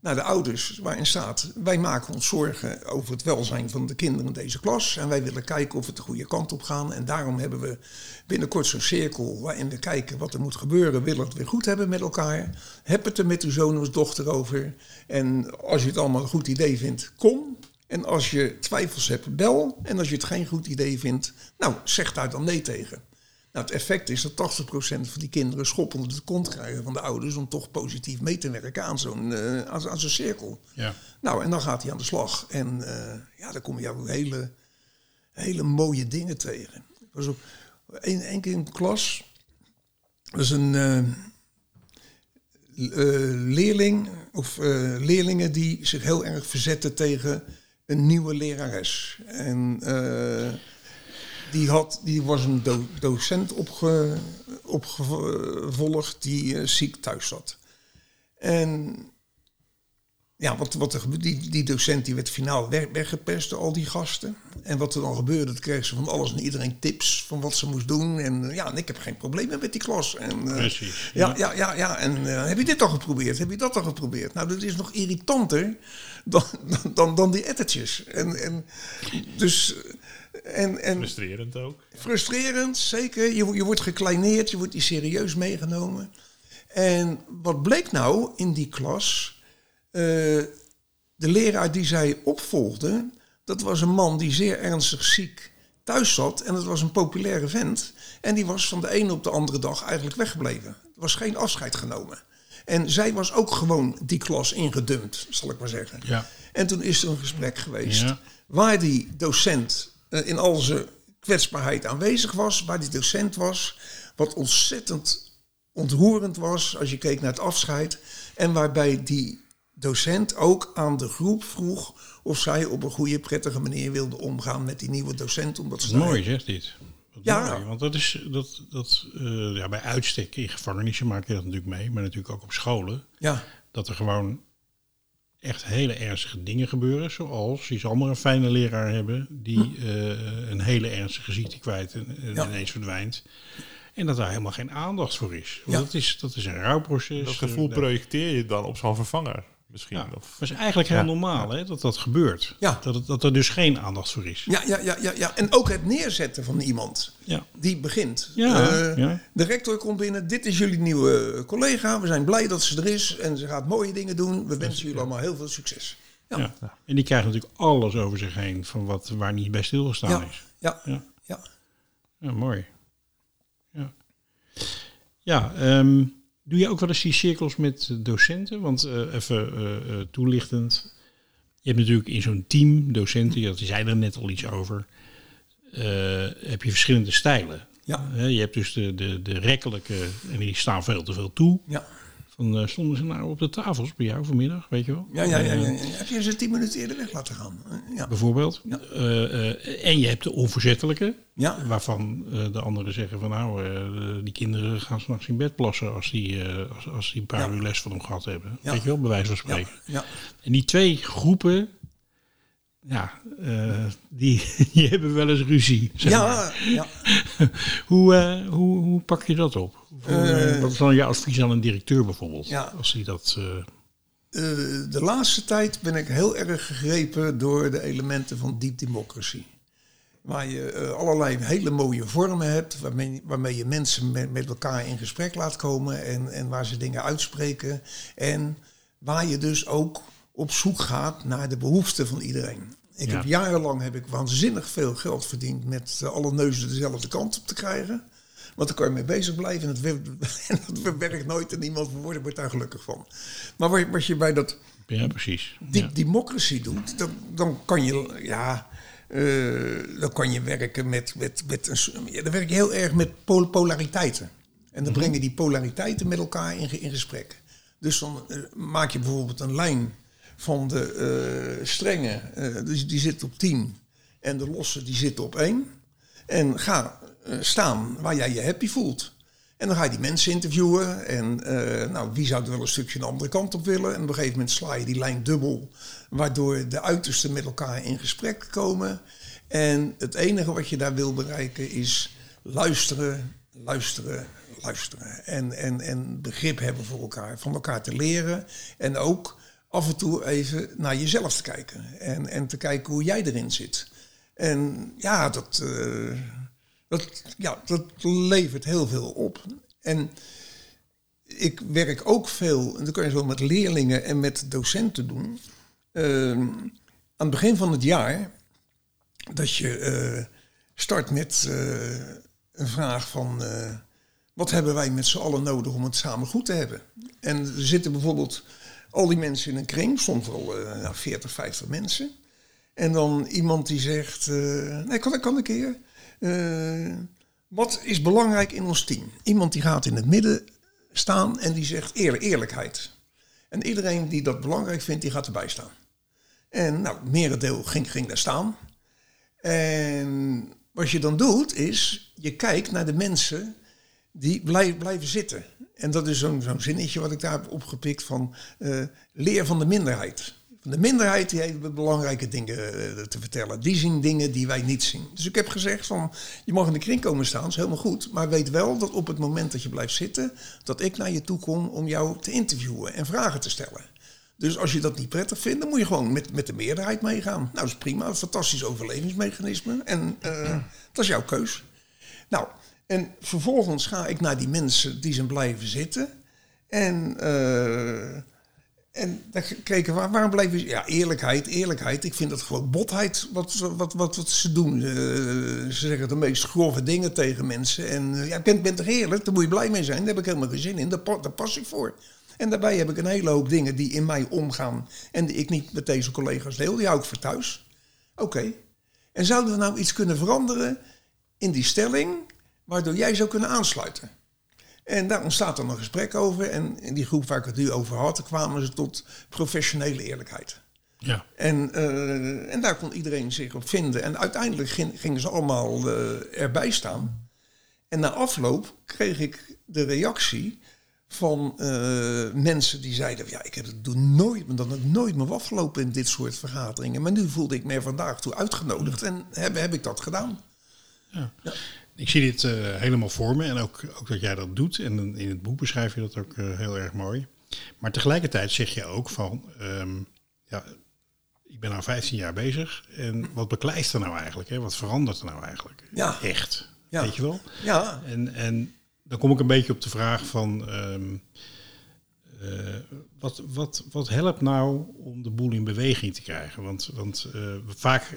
naar de ouders waarin staat... wij maken ons zorgen over het welzijn van de kinderen in deze klas... en wij willen kijken of we de goede kant op gaan. En daarom hebben we binnenkort zo'n cirkel waarin we kijken wat er moet gebeuren... willen het weer goed hebben met elkaar. Heb het er met uw zoon of dochter over. En als je het allemaal een goed idee vindt, kom... En als je twijfels hebt, bel. En als je het geen goed idee vindt, nou, zeg daar dan nee tegen. Nou, het effect is dat 80% van die kinderen schoppende de kont krijgen van de ouders om toch positief mee te werken aan zo'n uh, aan, aan zo'n cirkel. Ja. Nou, en dan gaat hij aan de slag. En uh, ja, dan kom je ook hele, hele mooie dingen tegen. Ik was op één, één keer in de klas. Is een uh, leerling of leerlingen die zich heel erg verzetten tegen een nieuwe lerares. En die, had, die was een do docent opge, opgevolgd die uh, ziek thuis zat. En ja, wat, wat er gebeurde, die, die docent die werd finaal weg, weggepest door al die gasten. En wat er dan gebeurde, dat kreeg ze van alles en iedereen tips van wat ze moest doen. En ja, en ik heb geen problemen met die klas. En, uh, Precies. Ja, ja, ja, ja. En uh, heb je dit al geprobeerd? Heb je dat al geprobeerd? Nou, dat is nog irritanter dan, dan, dan, dan die ettertjes. En, en dus... En, en Frustrerend ook. Frustrerend, zeker. Je, je wordt gekleineerd, je wordt niet serieus meegenomen. En wat bleek nou in die klas? Uh, de leraar die zij opvolgde, dat was een man die zeer ernstig ziek thuis zat. En dat was een populaire vent. En die was van de ene op de andere dag eigenlijk weggebleven. Er was geen afscheid genomen. En zij was ook gewoon die klas ingedumpt, zal ik maar zeggen. Ja. En toen is er een gesprek geweest Ja. waar die docent uh, in al zijn kwetsbaarheid aanwezig was, waar die docent was, wat ontzettend ontroerend was als je keek naar het afscheid. En waarbij die docent ook aan de groep vroeg of zij op een goede, prettige manier wilde omgaan met die nieuwe docent. Omdat ze Mooi zegt dit. Wat Ja. mooi, want dat is dat, dat eh, ja, bij uitstek in gevangenissen maak je dat natuurlijk mee, maar natuurlijk ook op scholen. Ja, Dat er gewoon echt hele ernstige dingen gebeuren. Zoals je zal maar een fijne leraar hebben die eh, een hele ernstige ziekte kwijt en, en Ja. ineens verdwijnt. En dat daar helemaal geen aandacht voor is. Want Ja. dat, is dat is een rouwproces. Dat gevoel Eh, projecteer je dan op zo'n vervanger misschien. Ja, Of, dat is eigenlijk heel Ja. normaal hè, dat dat gebeurt. Ja. Dat, het- dat er dus geen aandacht voor is. ja, ja, ja, ja, ja. En ook het neerzetten van iemand Ja. die begint. Ja, Eh, ja. De rector komt binnen. Dit is jullie nieuwe collega. We zijn blij dat ze er is. En ze gaat mooie dingen doen. We wensen jullie allemaal heel veel succes. Ja. En die krijgt natuurlijk alles over zich heen van wat, waar niet bij stilgestaan ja, is. ja. Ja. ja. Ja, mooi. Ja, ja ehm, doe je ook wel eens die cirkels met docenten? Want eh, even eh, eh, toelichtend. Je hebt natuurlijk in zo'n team docenten, dat zei er net al iets over. heb je verschillende stijlen. Ja. Je hebt dus de, de, de rekkelijke, en die staan veel te veel toe. Ja. Van, eh, stonden ze nou op de tafels bij jou vanmiddag, weet je wel? Ja, ja, ja, ja, Eh, ja. Heb je ze tien minuten eerder weg laten gaan? Eh, Ja. Bijvoorbeeld. En je hebt de onverzettelijke. Ja. Waarvan de anderen zeggen van nou, die kinderen gaan s'nachts in bed plassen als die, als, als die een paar uur les van hem gehad hebben. Ja. Weet je wel, bij wijze van spreken. Ja. En die twee groepen, ja, die, [LAUGHS] die hebben wel eens ruzie. zeg maar. Ja, ja. [LAUGHS] Hoe, hoe, hoe pak je dat op? Hoe, eh, Eh, wat is dan je advies aan een directeur bijvoorbeeld? Ja. Als hij dat... eh, de laatste tijd ben ik heel erg gegrepen door de elementen van deep democracy. Waar je allerlei hele mooie vormen hebt, waarmee, waarmee je mensen met, met elkaar in gesprek laat komen en, en waar ze dingen uitspreken. En waar je dus ook op zoek gaat naar de behoeften van iedereen. Ik Ja. heb jarenlang heb ik waanzinnig veel geld verdiend met alle neuzen dezelfde kant op te krijgen. Want daar kan je mee bezig blijven en wer- [LAUGHS] en dat werkt nooit en niemand wordt, wordt daar gelukkig van. Maar wat- je bij dat ja, precies. die Ja. democracy doet, dan, dan kan je, ja, eh, dan kan je werken met, met, met een, ja, dan werk je heel erg met pol- polariteiten. En dan breng je die polariteiten met elkaar in, in gesprek. Dus dan eh, maak je bijvoorbeeld een lijn van de eh strenge, eh, dus die zit op 10 en de losse die zit op 1. En ga staan waar jij je happy voelt. En dan ga je die mensen interviewen. En uh, nou, wie zou er wel een stukje de andere kant op willen? En op een gegeven moment sla je die lijn dubbel. Waardoor de uitersten met elkaar in gesprek komen. En het enige wat je daar wil bereiken is luisteren, luisteren, luisteren. En, en, en begrip hebben voor elkaar, van elkaar te leren. En ook af en toe even naar jezelf te kijken. En, en te kijken hoe jij erin zit. En ja, dat, uh, dat, ja, dat levert heel veel op. En ik werk ook veel, en dat kan je zo met leerlingen en met docenten doen. Uh, aan het begin van het jaar, dat je uh, start met uh, een vraag van wat hebben wij met z'n allen nodig om het samen goed te hebben? En er zitten bijvoorbeeld al die mensen in een kring, soms wel uh, 40, 50 mensen. En dan iemand die zegt, nee, kan, kan een keer. Uh, wat is belangrijk in ons team? Iemand die gaat in het midden staan en die zegt eer, eerlijkheid. En iedereen die dat belangrijk vindt, die gaat erbij staan. En nou, merendeel ging, ging daar staan. En wat je dan doet, is je kijkt naar de mensen die blijven, zitten. En dat is zo'n zinnetje wat ik daar heb opgepikt van uh, leer van de minderheid. De minderheid die heeft belangrijke dingen uh, te vertellen. Die zien dingen die wij niet zien. Dus ik heb gezegd van je mag in de kring komen staan, is helemaal goed. Maar weet wel dat op het moment dat je blijft zitten, dat ik naar je toe kom om jou te interviewen en vragen te stellen. Dus als je dat niet prettig vindt, dan moet je gewoon met, met de meerderheid meegaan. Nou, dat is prima, fantastisch overlevingsmechanisme. En uh, [CLEARS THROAT] dat is jouw keus. Nou, en vervolgens ga ik naar die mensen die zijn blijven zitten. En, uh, en dan kijken, waar, waarom blijven ze... Ja, eerlijkheid, eerlijkheid. Ik vind dat gewoon botheid wat, wat, wat, wat ze doen. Uh, ze zeggen de meest grove dingen tegen mensen. En uh, ja, ik ben, ben toch eerlijk, daar moet je blij mee zijn. Daar heb ik helemaal geen zin in, daar, daar pas ik voor. En daarbij heb ik een hele hoop dingen die in mij omgaan... en die ik niet met deze collega's deel. Die hou ik voor thuis. Oké. En zouden we nou iets kunnen veranderen in die stelling waardoor jij zou kunnen aansluiten. En daar ontstaat dan een gesprek over. En in die groep waar ik het nu over had, kwamen ze tot professionele eerlijkheid. Ja. En, uh, en daar kon iedereen zich op vinden. En uiteindelijk ging, gingen ze allemaal uh, erbij staan. En na afloop kreeg ik de reactie van uh, mensen die zeiden: Ja, ik heb het doe nooit, dan ook nooit meer afgelopen in dit soort vergaderingen. Maar nu voelde ik me vandaag toe uitgenodigd en heb, heb ik dat gedaan. Ja. ja. Ik zie dit uh, helemaal voor me en ook, ook dat jij dat doet. En in het boek beschrijf je dat ook uh, heel erg mooi. Maar tegelijkertijd zeg je ook van, um, ja, ik ben nou 15 jaar bezig. En wat beklijft er nou eigenlijk? Hè? Wat verandert er nou eigenlijk? Ja. Echt, ja. weet je wel? Ja. En, en dan kom ik een beetje op de vraag van... Um, uh, wat, wat, wat helpt nou om de boel in beweging te krijgen? Want, want uh, vaak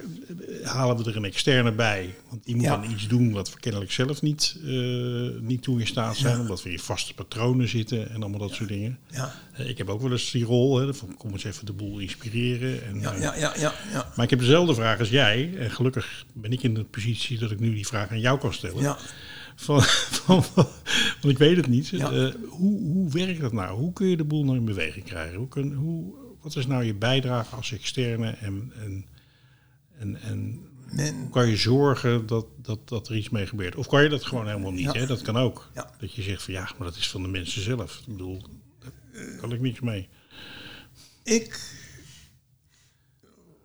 halen we er een externe bij. Want die moet ja. dan iets doen wat we kennelijk zelf niet, uh, niet toe in staat zijn. Ja. Omdat we in vaste patronen zitten en allemaal dat ja. soort dingen. Ja. ik heb ook wel eens die rol hè, van kom eens even de boel inspireren. En, ja, ja, ja, ja, ja. Maar ik heb dezelfde vraag als jij. En gelukkig ben ik in de positie dat ik nu die vraag aan jou kan stellen. Van, van, want ik weet het niet. Ja. Uh, hoe, hoe werkt dat nou? Hoe kun je de boel nou in beweging krijgen? Hoe kun, hoe, wat is nou je bijdrage als externe? En, en, en, en Men, kan je zorgen dat, dat, dat er iets mee gebeurt? Of kan je dat gewoon helemaal niet? Ja. Hè? Dat kan ook. Ja. Dat je zegt van ja, maar dat is van de mensen zelf. Ik bedoel, daar kan ik niks mee. Ik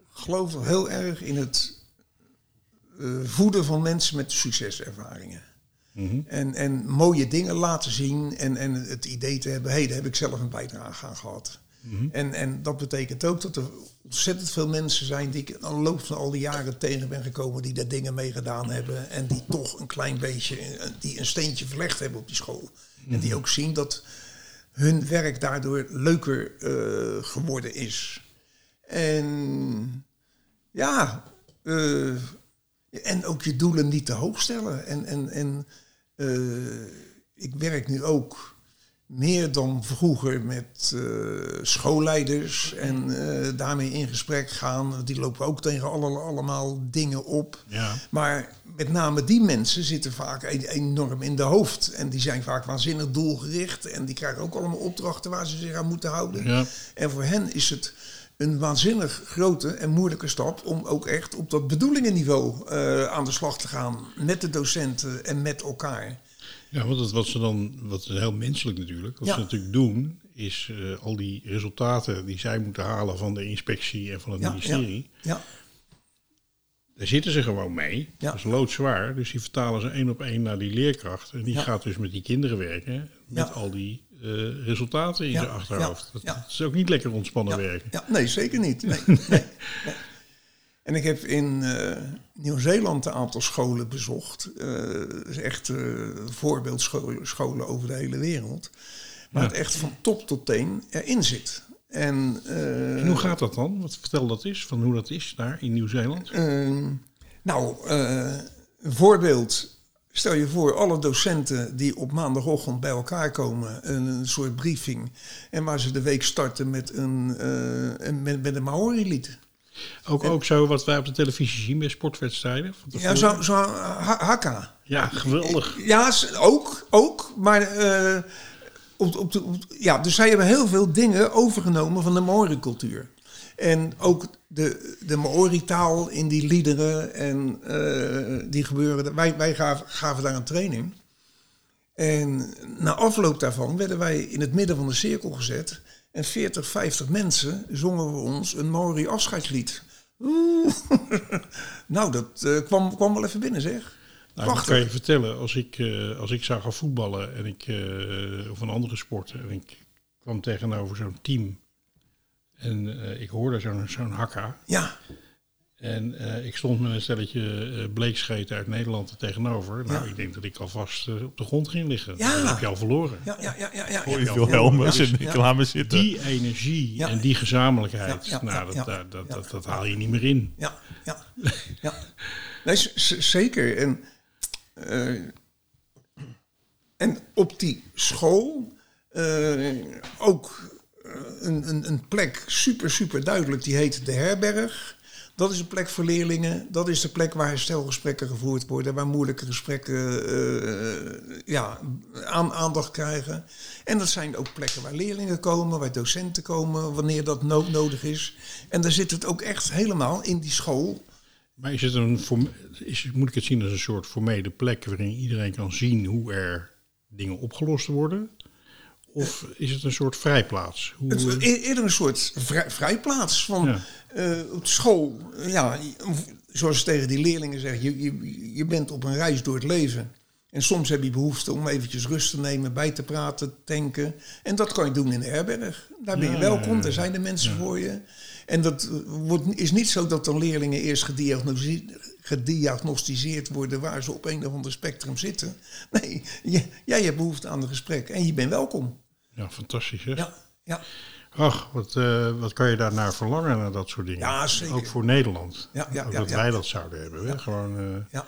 geloof heel erg in het uh, voeden van mensen met succeservaringen. En, en mooie dingen laten zien en, en het idee te hebben, hé, hey, daar heb ik zelf een bijdrage aan gehad. Mm en, en dat betekent ook dat er ontzettend veel mensen zijn die ik aan loop van al die jaren tegen ben gekomen, die daar dingen mee gedaan hebben en die toch een klein beetje, die een steentje verlegd hebben op die school. En die ook zien dat hun werk daardoor leuker uh, geworden is. En ja, uh, en ook je doelen niet te hoog stellen. En, en, en uh, ik werk nu ook meer dan vroeger met uh, schoolleiders en uh, daarmee in gesprek gaan. Die lopen ook tegen alle, allemaal dingen op. Ja. Maar met name die mensen zitten vaak enorm in de hoofd. En die zijn vaak waanzinnig doelgericht. En die krijgen ook allemaal opdrachten waar ze zich aan moeten houden. Ja. En voor hen is het een waanzinnig grote en moeilijke stap om ook echt op dat bedoelingenniveau uh, aan de slag te gaan met de docenten en met elkaar. Ja, want het, wat ze dan, wat is heel menselijk natuurlijk, wat Ja. ze natuurlijk doen, is eh, al die resultaten die zij moeten halen van de inspectie en van het Ja, ministerie, Ja, daar zitten ze gewoon mee. Ja. Dat is loodzwaar. Dus die vertalen ze één op één naar die leerkracht. En die Ja. gaat dus met die kinderen werken, met Ja. al die eh, resultaten in Ja, zijn achterhoofd. Dat, ja. dat is ook niet lekker ontspannen werken. ja, nee, zeker niet. Nee, [LAUGHS] nee, nee. En ik heb in eh, Nieuw-Zeeland een aantal scholen bezocht. Is echt voorbeeldscholen scholen over de hele wereld. Waar het echt van top tot teen erin zit. En, En hoe gaat dat dan? Wat vertel dat is, van hoe dat is daar in Nieuw-Zeeland? Ehm, nou, een voorbeeld. Stel je voor, alle docenten die op maandagochtend bij elkaar komen, een, een soort briefing. En waar ze de week starten met een, eh, een, met, met een Maori-lied. Ook, ook zo wat wij op de televisie zien bij sportwedstrijden. Ja, zo, zo ha- hakka. ja geweldig. Ja, s- ook, ook. Maar eh, op, op de, op- ja, dus zij hebben heel veel dingen overgenomen van de Maori-cultuur. En ook de, de Maori-taal in die liederen en eh, die gebeuren. Wij, wij gaven, gaven daar een training. En na afloop daarvan werden wij in het midden van de cirkel gezet. En 40, 50 mensen zongen we ons een Maori afscheidslied. Oeh. [LAUGHS] nou, dat eh, kwam, kwam wel even binnen, zeg. Nou, ik kan je vertellen, als ik, eh, als ik zou gaan voetballen en ik, of een andere sport en ik kwam tegenover zo'n team en eh, ik hoorde zo'n zo'n hakka Ja, en eh, ik stond met een stelletje eh bleekscheten uit Nederland er tegenover. Nou, Ja. ik denk dat ik alvast op de grond ging liggen. Ja. Dan heb je al verloren. ja, ja, ja, ja. ja, Hoor je me zitten. Die energie Ja. en die gezamenlijkheid, Ja, ja, nou, ja, dat, ja. dat, dat, dat, dat haal je niet meer in. Ja, ja, ja. Nee, zeker. En, eh, en op die school eh, ook een, een, een plek super, super duidelijk. Die heet de Herberg. Dat is een plek voor leerlingen. Dat is de plek waar herstelgesprekken gevoerd worden. Waar moeilijke gesprekken eh, ja, aan, aandacht krijgen. En dat zijn ook plekken waar leerlingen komen, waar docenten komen, wanneer dat no- nodig is. En daar zit het ook echt helemaal in die school. Maar is het een, is, moet ik het zien als een soort formele plek waarin iedereen kan zien hoe er dingen opgelost worden? Of is het een soort vrijplaats? Hoe, Het is eh, e- eerder een soort vrij, vrijplaats van Ja. eh, op school. Ja, zoals ze tegen die leerlingen zeggen, je, je, je bent op een reis door het leven. En soms heb je behoefte om eventjes rust te nemen, bij te praten, tanken. En dat kan je doen in de herberg. Daar ben je Ja, welkom, ja, daar zijn de mensen voor je. En dat eh, wordt, is niet zo dat dan leerlingen eerst gediagnosi- gediagnosticeerd worden waar ze op een of ander spectrum zitten. Nee, je- jij hebt behoefte aan een gesprek en je bent welkom. ja, fantastisch hè? Ja, ja. Ach, wat, eh, wat kan je daar naar verlangen, naar dat soort dingen? Ja, zeker. Ook voor Nederland. Ja, ja, Ook ja, dat ja. wij dat zouden hebben. Hè? Gewoon eh, ja.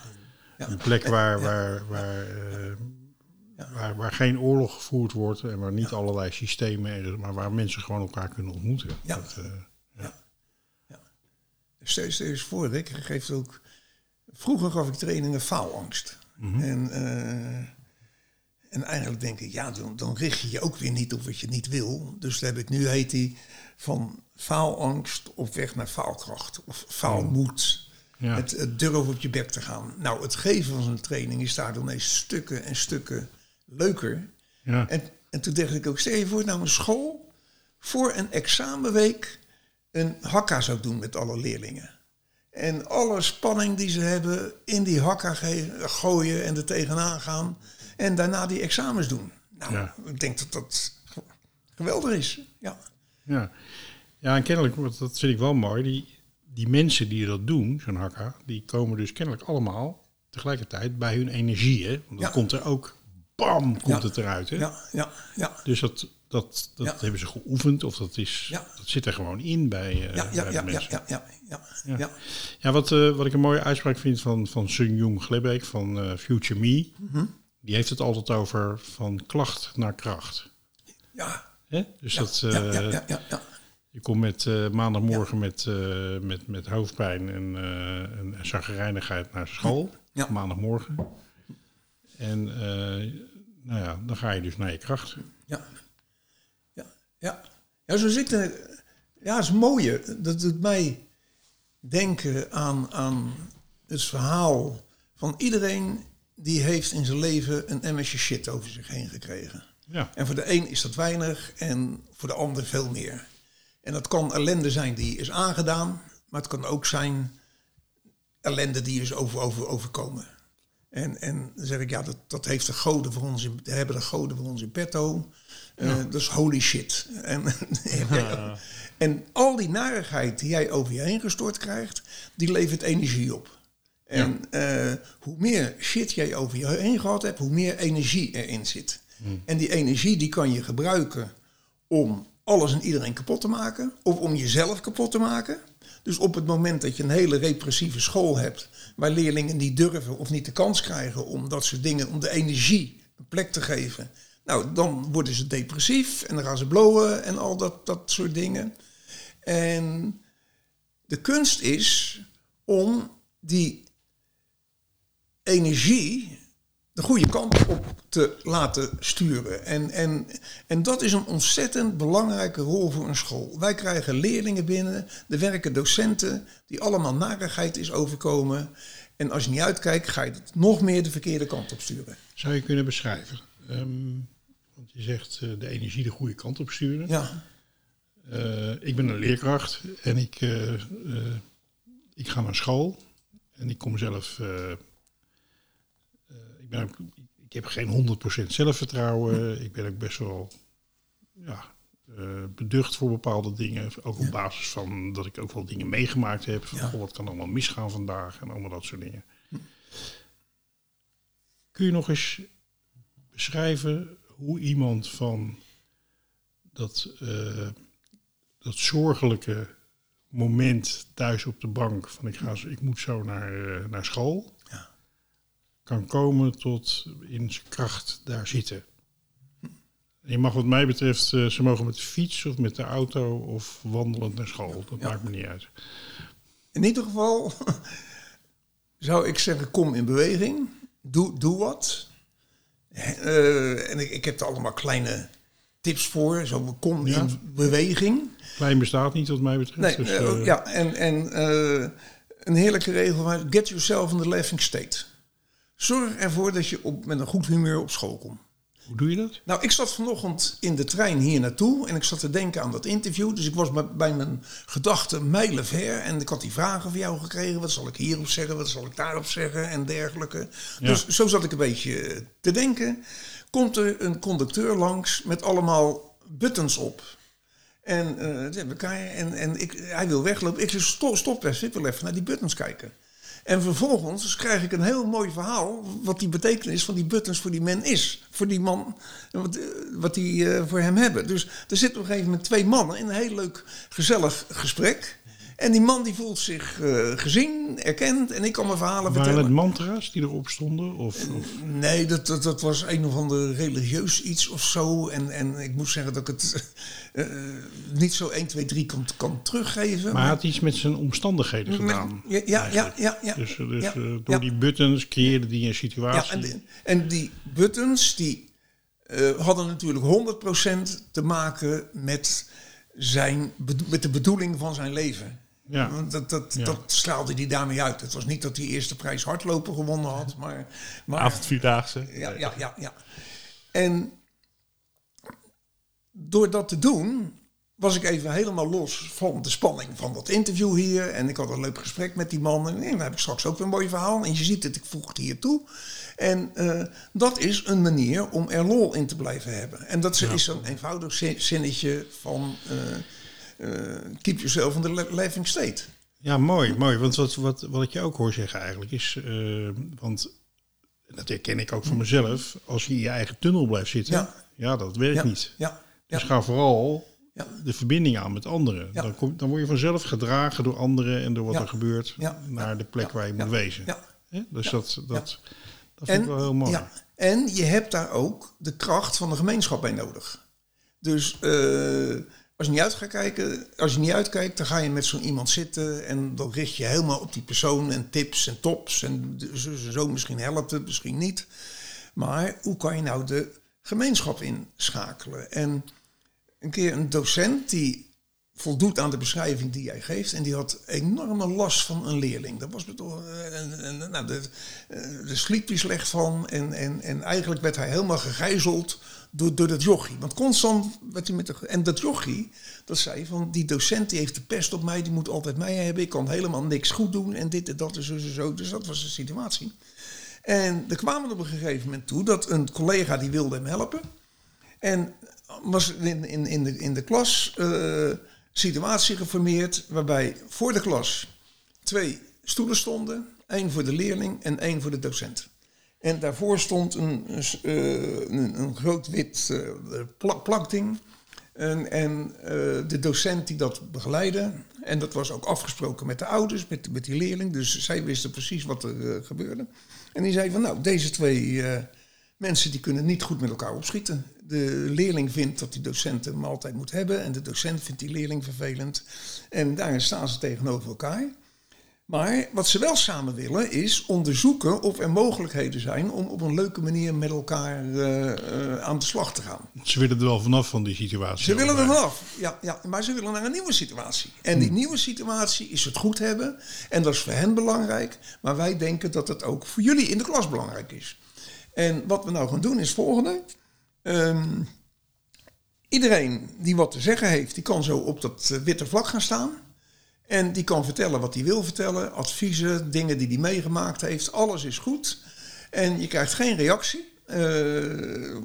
ja. een plek waar, waar, waar, eh, waar, waar geen oorlog gevoerd wordt en waar niet allerlei systemen, maar waar mensen gewoon elkaar kunnen ontmoeten. Ja. Dat, eh, Stel je eens voor, ik geef ook. Vroeger gaf ik trainingen faalangst. En, eh, en eigenlijk denk ik, ja, dan, dan richt je je ook weer niet op wat je niet wil. Dus daar heb ik nu heet die van faalangst op weg naar faalkracht. Of faalmoed. Ja. Het, het durven op je bek te gaan. Nou, het geven van zo'n training is daardoor ineens stukken en stukken leuker. ja. En, en toen dacht ik ook, stel je voor nou een school voor een examenweek een hakka zou doen met alle leerlingen. En alle spanning die ze hebben in die hakka gooien en er tegenaan gaan. En daarna die examens doen. Nou, Ja. ik denk dat dat geweldig is. Ja, Ja, ja en kennelijk, dat vind ik wel mooi, die, die mensen die dat doen, zo'n hakka, die komen dus kennelijk allemaal tegelijkertijd bij hun energie. Hè? Want dat Ja. komt er ook, bam, komt Ja. het eruit. Hè? ja, ja, ja. Dus dat, dat, dat Ja. hebben ze geoefend, of dat, is, dat zit er gewoon in bij, Ja, ja, bij de mensen. ja, ja, ja, Ja. ja. Ja, wat, eh, wat ik een mooie uitspraak vind van, van Sun Jung Glebbeek van eh, Future Me, Mhm. die heeft het altijd over van klacht naar kracht. ja. Hè? Dus dat, ja, eh, ja, ja, ja. Je komt met maandagmorgen met, met, met hoofdpijn en, en zagrijnigheid naar school. Ja. Maandagmorgen. En nou ja, dan ga je dus naar je kracht. Ja. Ja, ja. ja zo zitten. Ja, dat is mooie. Dat doet mij denken aan, aan het verhaal van iedereen die heeft in zijn leven een emmertje shit over zich heen gekregen. Ja. En voor de een is dat weinig en voor de ander veel meer. En dat kan ellende zijn die is aangedaan, maar het kan ook zijn ellende die is over, over, overkomen. En, en dan zeg ik, ja, dat, dat heeft de goden voor ons in, hebben de goden voor ons in petto. Uh, Dat is holy shit. En, [LAUGHS] en al die narigheid die jij over je heen gestort krijgt, die levert energie op. En uh, hoe meer shit jij over je heen gehad hebt, hoe meer energie erin zit. Hmm. En die energie die kan je gebruiken om alles en iedereen kapot te maken. Of om jezelf kapot te maken. Dus op het moment dat je een hele repressieve school hebt, waar leerlingen niet durven of niet de kans krijgen om dat soort dingen, om de energie een plek te geven, nou dan worden ze depressief en dan gaan ze blowen en al dat, dat soort dingen. En de kunst is om die energie de goede kant op te laten sturen. En, en, en dat is een ontzettend belangrijke rol voor een school. Wij krijgen leerlingen binnen, er werken docenten die allemaal narigheid is overkomen. En als je niet uitkijkt, ga je het nog meer de verkeerde kant op sturen. Zou je kunnen beschrijven? Ehm, want je zegt uh, de energie de goede kant op sturen. Ja. Uh, ik ben een leerkracht en ik, uh, ik ga naar school. En ik kom zelf ben ook, ik heb geen 100% zelfvertrouwen. Ik ben ook best wel ja, uh, beducht voor bepaalde dingen. Ook op basis van dat ik ook wel dingen meegemaakt heb. Van, goh, wat kan allemaal misgaan vandaag en allemaal dat soort dingen. Kun je nog eens beschrijven hoe iemand van dat, uh, dat zorgelijke moment thuis op de bank van ik, ga, ik moet zo naar, uh, naar school kan komen tot in zijn kracht daar zitten. Je mag wat mij betreft, uh, ze mogen met de fiets of met de auto of wandelend naar school. Dat maakt me niet uit. In ieder geval zou ik zeggen, kom in beweging. Doe, doe wat. Uh, en ik, ik heb er allemaal kleine tips voor. Zo, kom ja. in beweging. Klein bestaat niet wat mij betreft. Nee, dus, uh, ja, en, en een heerlijke regel. Get yourself in the laughing state. Zorg ervoor dat je op, met een goed humeur op school komt. Hoe doe je dat? Nou, ik zat vanochtend in de trein hier naartoe en ik zat te denken aan dat interview. Dus ik was bij mijn gedachten mijlenver en ik had die vragen van jou gekregen. Wat zal ik hierop zeggen, wat zal ik daarop zeggen en dergelijke. Dus zo zat ik een beetje te denken. Komt er een conducteur langs met allemaal buttons op. En, uh, en, en ik, hij wil weglopen. Ik zeg, stop, stop ik wil even naar die buttons kijken. En vervolgens krijg ik een heel mooi verhaal. wat die betekenis van die buttons voor die man is. Voor die man, wat, eh, wat die uh, voor hem hebben. Dus er zitten op een gegeven moment twee mannen in een heel leuk, gezellig gesprek. En die man die voelt zich uh, gezien, erkend en ik kan mijn verhalen Waren vertellen. Waren het mantra's die erop stonden? Of, of? Nee, dat, dat, dat, was een of ander religieus iets of zo. En, en ik moet zeggen dat ik het uh, niet zo 1, 2, 3 kan, kan teruggeven. Maar hij had iets met zijn omstandigheden gedaan. Ja, ja, ja, ja, ja, Dus, dus ja, uh, door die buttons creëerde die een situatie. Ja, en, en die buttons die hadden natuurlijk 100% te maken met, zijn, met de bedoeling van zijn leven. Ja. Dat, dat, ja. dat straalde hij daarmee uit. Het was niet dat hij eerste prijs hardlopen gewonnen had, maar... maar Avondvierdaagse. Ja, ja, ja, ja. En door dat te doen, was ik even helemaal los van de spanning van dat interview hier. En ik had een leuk gesprek met die man. En dan heb ik straks ook weer een mooi verhaal. En je ziet het, ik voeg het hier toe. En uh, dat is een manier om er lol in te blijven hebben. En dat is zo'n eenvoudig zinnetje van... Uh, keep yourself in the living state. Ja, mooi, mooi. Want wat, wat, wat ik je ook hoor zeggen eigenlijk is... Uh, want dat herken ik ook van mezelf. Als je in je eigen tunnel blijft zitten... Ja, ja dat werkt ja. niet. Ja. Dus ga vooral de verbinding aan met anderen. Dan, kom, dan word je vanzelf gedragen door anderen... en door wat er gebeurt naar de plek waar je moet wezen. Dus dat, dat, dat vind ik wel heel mooi. En je hebt daar ook de kracht van de gemeenschap bij nodig. Dus... Uh, als je niet uit kijken, als je niet uitkijkt, dan ga je met zo'n iemand zitten en dan richt je helemaal op die persoon en tips en tops en zo, misschien helpt het, misschien niet. Maar hoe kan je nou de gemeenschap inschakelen? En een keer een docent die voldoet aan de beschrijving die jij geeft. En die had enorme last van een leerling. Dat was toch, en, nou, de, de sliep hij slecht van. En, en, en eigenlijk werd hij helemaal gegijzeld door, door dat jochie. Want constant werd hij met de... En dat jochie, dat zei van... Die docent die heeft de pest op mij, die moet altijd mij hebben. Ik kan helemaal niks goed doen en dit en dat en zo en zo. Dus dat was de situatie. En er kwamen op een gegeven moment toe dat een collega die wilde hem helpen. En was in, in, in, de, in de klas uh, situatie geformeerd waarbij voor de klas twee stoelen stonden. één voor de leerling en één voor de docent. En daarvoor stond een, een, een, groot wit plak, plakding. En, en uh, de docent die dat begeleidde. En dat was ook afgesproken met de ouders, met, met die leerling. Dus zij wisten precies wat er gebeurde. En die zei van nou, deze twee mensen die kunnen niet goed met elkaar opschieten. De leerling vindt dat die docent hem altijd moet hebben. En de docent vindt die leerling vervelend. En daarin staan ze tegenover elkaar. Maar wat ze wel samen willen is onderzoeken of er mogelijkheden zijn om op een leuke manier met elkaar uh, uh, aan de slag te gaan. Ze willen er wel vanaf van die situatie. Ze willen er vanaf, ja, ja, maar ze willen naar een nieuwe situatie. En die nieuwe situatie is het goed hebben. En dat is voor hen belangrijk. Maar wij denken dat het ook voor jullie in de klas belangrijk is. En wat we nou gaan doen is het volgende. Um, iedereen die wat te zeggen heeft, die kan zo op dat witte vlak gaan staan. En die kan vertellen wat hij wil vertellen, adviezen, dingen die hij meegemaakt heeft. Alles is goed. En je krijgt geen reactie. Uh,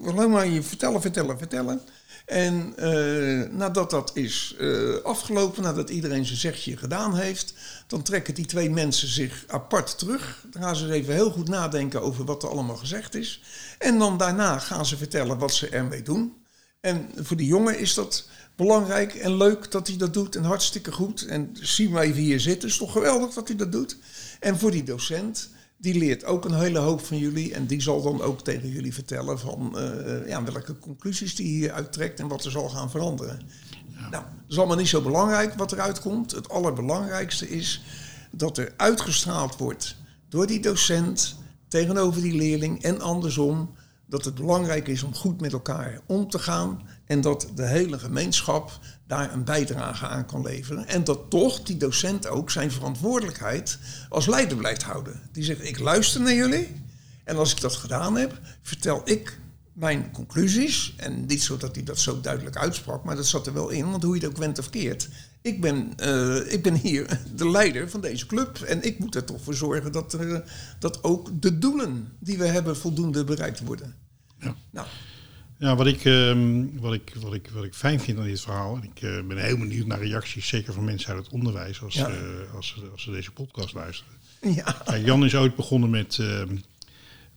alleen maar je vertellen, vertellen, vertellen. En uh, nadat dat is uh, afgelopen, nadat iedereen zijn zegje gedaan heeft, dan trekken die twee mensen zich apart terug. Dan gaan ze even heel goed nadenken over wat er allemaal gezegd is. En dan daarna gaan ze vertellen wat ze ermee doen. En voor die jongen is dat belangrijk en leuk dat hij dat doet en hartstikke goed. En zien wij even hier zitten, is toch geweldig dat hij dat doet. En voor die docent, die leert ook een hele hoop van jullie en die zal dan ook tegen jullie vertellen van uh, ja, welke conclusies die hier uittrekt en wat er zal gaan veranderen. Ja. Nou, dat is allemaal niet zo belangrijk wat eruit komt. Het allerbelangrijkste is dat er uitgestraald wordt door die docent tegenover die leerling en andersom dat het belangrijk is om goed met elkaar om te gaan en dat de hele gemeenschap daar een bijdrage aan kan leveren. En dat toch die docent ook zijn verantwoordelijkheid als leider blijft houden. Die zegt, ik luister naar jullie en als ik dat gedaan heb, vertel ik mijn conclusies. En niet zo dat hij dat zo duidelijk uitsprak, maar dat zat er wel in, want hoe je het ook went of keert. Ik ben, uh, ik ben hier [LAUGHS] de leider van deze club en ik moet er toch voor zorgen dat, uh, dat ook de doelen die we hebben voldoende bereikt worden. Ja. Nou. Ja, wat ik, um, wat, ik, wat, ik, wat ik fijn vind aan dit verhaal, en ik uh, ben heel benieuwd naar reacties, zeker van mensen uit het onderwijs, als, ja. uh, als, als, ze deze podcast luisteren. Ja. ja Jan is ooit begonnen met, uh,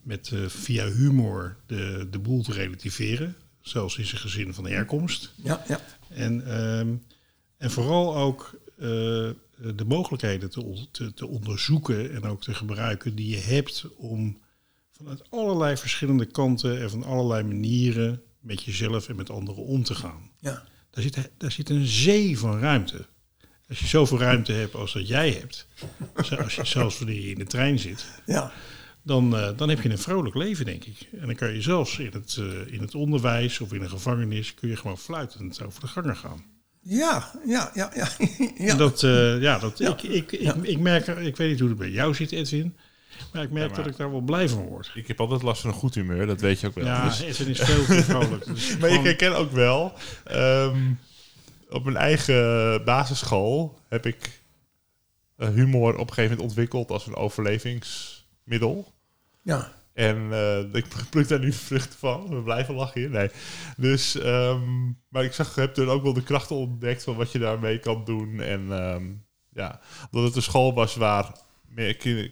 met via humor de, de boel te relativeren, zelfs in zijn gezin van herkomst. Ja, ja. En, um, en vooral ook de mogelijkheden te, te, te onderzoeken en ook te gebruiken die je hebt om vanuit allerlei verschillende kanten en van allerlei manieren met jezelf en met anderen om te gaan. Ja. Daar, zit, daar zit een zee van ruimte. Als je zoveel ruimte hebt als dat jij hebt, [LAUGHS] als je zelfs wanneer je in de trein zit, ja. dan, uh, dan heb je een vrolijk leven, denk ik. En dan kan je zelfs in het, uh, in het onderwijs of in een gevangenis, kun je gewoon fluitend over de gangen gaan. Ja, ja, ja, ja. [LAUGHS] ja. Dat, uh, ja, dat, ja. Ik, ik, ik, ik merk, ik weet niet hoe het bij jou zit, Edwin. Maar ik merk ja, maar dat ik daar wel blij van word. Ik heb altijd last van een goed humeur, dat weet je ook wel. Ja, dus. Is veel te vrolijk. [LAUGHS] Dus maar ik herken ook wel, um, op mijn eigen basisschool heb ik humor op een gegeven moment ontwikkeld als een overlevingsmiddel. Ja. En uh, ik pluk daar nu vruchten van. We blijven lachen hier. Nee. Dus, um, maar ik zag, heb er ook wel de krachten ontdekt van wat je daarmee kan doen. En um, ja, dat het een school was waar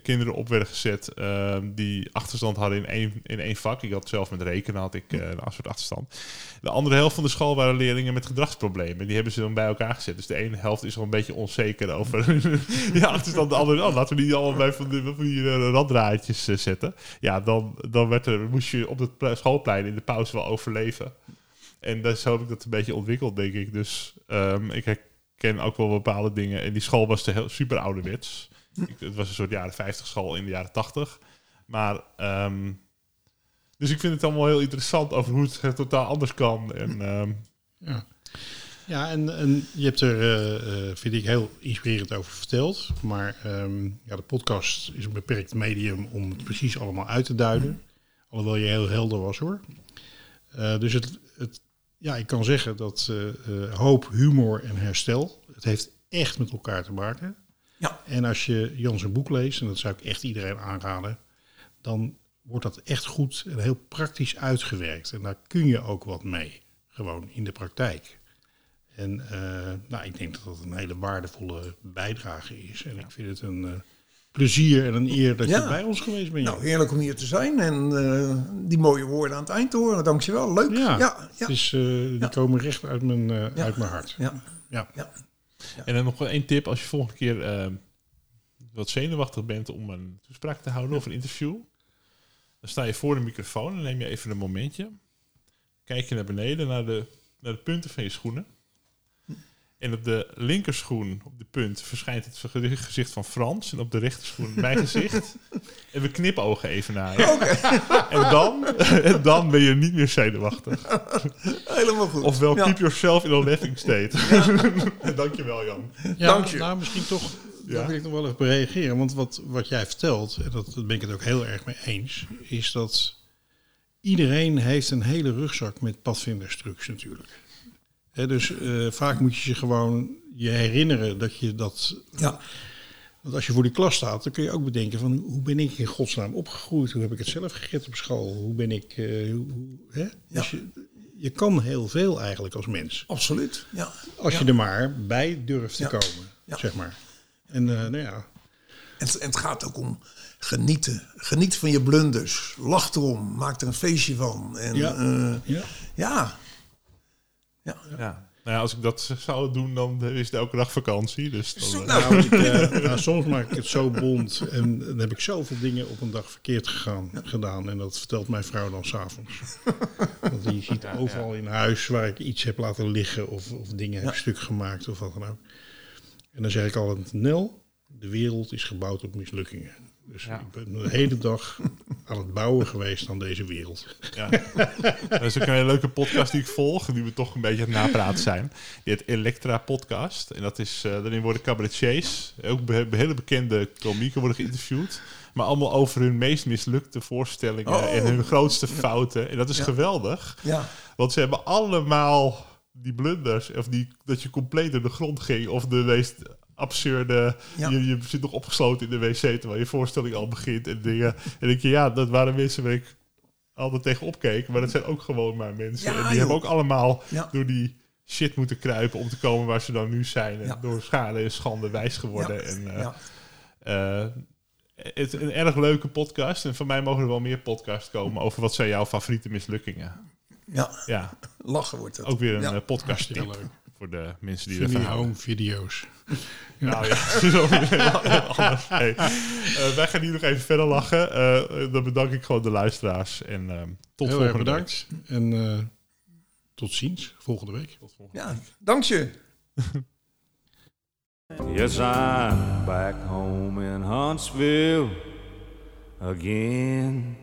kinderen op werden gezet uh, die achterstand hadden in één, in één vak. Ik had zelf met rekenen had ik uh, een soort achterstand. De andere helft van de school waren leerlingen met gedragsproblemen. Die hebben ze dan bij elkaar gezet. Dus de ene helft is al een beetje onzeker over [LAUGHS] ja, achterstand. De andere, oh, laten we die allemaal bij van, die, van uh, raddraadjes uh, zetten. Ja, dan, dan werd er, moest je op het schoolplein in de pauze wel overleven. En dat, zo heb ik dat een beetje ontwikkeld, denk ik. Dus um, ik herken ook wel bepaalde dingen. En die school was te heel, super ouderwets. Ik, het was een soort jaren 50 school in de jaren 80. Maar, um, dus ik vind het allemaal heel interessant over hoe het totaal anders kan. En, um, ja. Ja, en, en je hebt er, eh, eh, vind ik, heel inspirerend over verteld. Maar ehm, ja, de podcast is een beperkt medium om het precies allemaal uit te duiden. Alhoewel je heel helder was hoor. Eh, dus het, het, ja, ik kan zeggen dat hoop, humor en herstel, het heeft echt met elkaar te maken. Ja. En als je Jan zijn boek leest, en dat zou ik echt iedereen aanraden, dan wordt dat echt goed en heel praktisch uitgewerkt. En daar kun je ook wat mee, gewoon in de praktijk. En eh, nou, ik denk dat dat een hele waardevolle bijdrage is. En ik vind het een eh, plezier en een eer dat Ja. je bij ons geweest bent. Nou, heerlijk om hier te zijn en eh, die mooie woorden aan het eind te horen. Dankjewel, leuk. ja, Ja, ja, Het is, die komen recht uit mijn, uit mijn hart. ja, Ja. Ja. En dan nog één tip, als je volgende keer eh, wat zenuwachtig bent om een toespraak te houden of een interview, dan sta je voor de microfoon en neem je even een momentje. Kijk je naar beneden, naar de, naar de punten van je schoenen. En op de linkerschoen, op de punt, verschijnt het gezicht van Frans. En op de rechterschoen mijn [LAUGHS] gezicht. En we knipogen even naar je. En dan, [LAUGHS] en dan ben je niet meer zenuwachtig. [LAUGHS] Helemaal goed. Ofwel, Ja. keep yourself in a laughing state. Dankjewel, Jan. Ja, Dank je. Nou, misschien toch, Ja. daar wil ik nog wel even op reageren. Want wat, wat jij vertelt, en dat, dat ben ik het ook heel erg mee eens, is dat iedereen heeft een hele rugzak met padvinderstrucs natuurlijk. Dus eh, vaak moet je je gewoon je herinneren dat je dat... Ja, Want als je voor die klas staat, dan kun je ook bedenken van hoe ben ik in godsnaam opgegroeid? Hoe heb ik het zelf gered op school? Hoe ben ik... eh, hoe, hè? Dus je, je kan heel veel eigenlijk als mens. absoluut. Ja. Als Ja. je er maar bij durft te Ja. komen, Ja. zeg maar. En eh, nou ja, En, het- en het gaat ook om genieten. Geniet van je blunders. Lach erom. Maak er een feestje van. En Ja. ja, ja. ja. Ja. Ja. Nou ja, als ik dat zou doen, dan is het elke dag vakantie. Dus dan, Zo, eh, nou, Nou, ik, eh, nou, soms maak ik het zo bond en dan heb ik zoveel dingen op een dag verkeerd gegaan, gedaan. En dat vertelt mijn vrouw dan s'avonds. [LAUGHS] Want die ziet overal in huis waar ik iets heb laten liggen of, of dingen heb Ja. stuk gemaakt of wat dan ook. En dan zeg ik altijd, Nel, de wereld is gebouwd op mislukkingen. Dus Ja. ik ben de hele dag [LAUGHS] aan het bouwen geweest aan deze wereld. Ja. dat is ook een hele leuke podcast die ik volg, nu we toch een beetje aan het napraten zijn. Die heet Elektra Podcast. En dat is, eh, daarin worden cabaretiers, ook be- hele bekende komieken worden geïnterviewd. Maar allemaal over hun meest mislukte voorstellingen Oh. en hun grootste fouten. En dat is Ja. geweldig. ja. Want ze hebben allemaal die blunders, of die, dat je compleet door de grond ging, of de meest absurde, Ja. je, je zit nog opgesloten in de wc terwijl je voorstelling al begint en dingen. En denk je, ja, dat waren mensen waar ik altijd tegen opkeek, maar dat zijn ook gewoon maar mensen. Ja, en die joh. hebben ook allemaal Ja. door die shit moeten kruipen om te komen waar ze dan nu zijn. En Ja. door schade en schande wijs geworden. Ja. En, eh, ja. eh, het is een erg leuke podcast. En van mij mogen er wel meer podcasts komen over wat zijn jouw favoriete mislukkingen. ja. Ja, Lachen wordt het. ook weer een Ja. eh, podcast tip leuk. voor de mensen die houden. home video's. [LAUGHS] Nou ja, dat is ook weer heel anders. Hey, eh, wij gaan hier nog even verder lachen. Eh, dan bedank ik gewoon de luisteraars. En eh, tot Heel erg volgende bedankt. En eh, tot ziens volgende week. week. Tot volgende Ja, dank je. [LAUGHS] Yes, I'm back home in Huntsville again.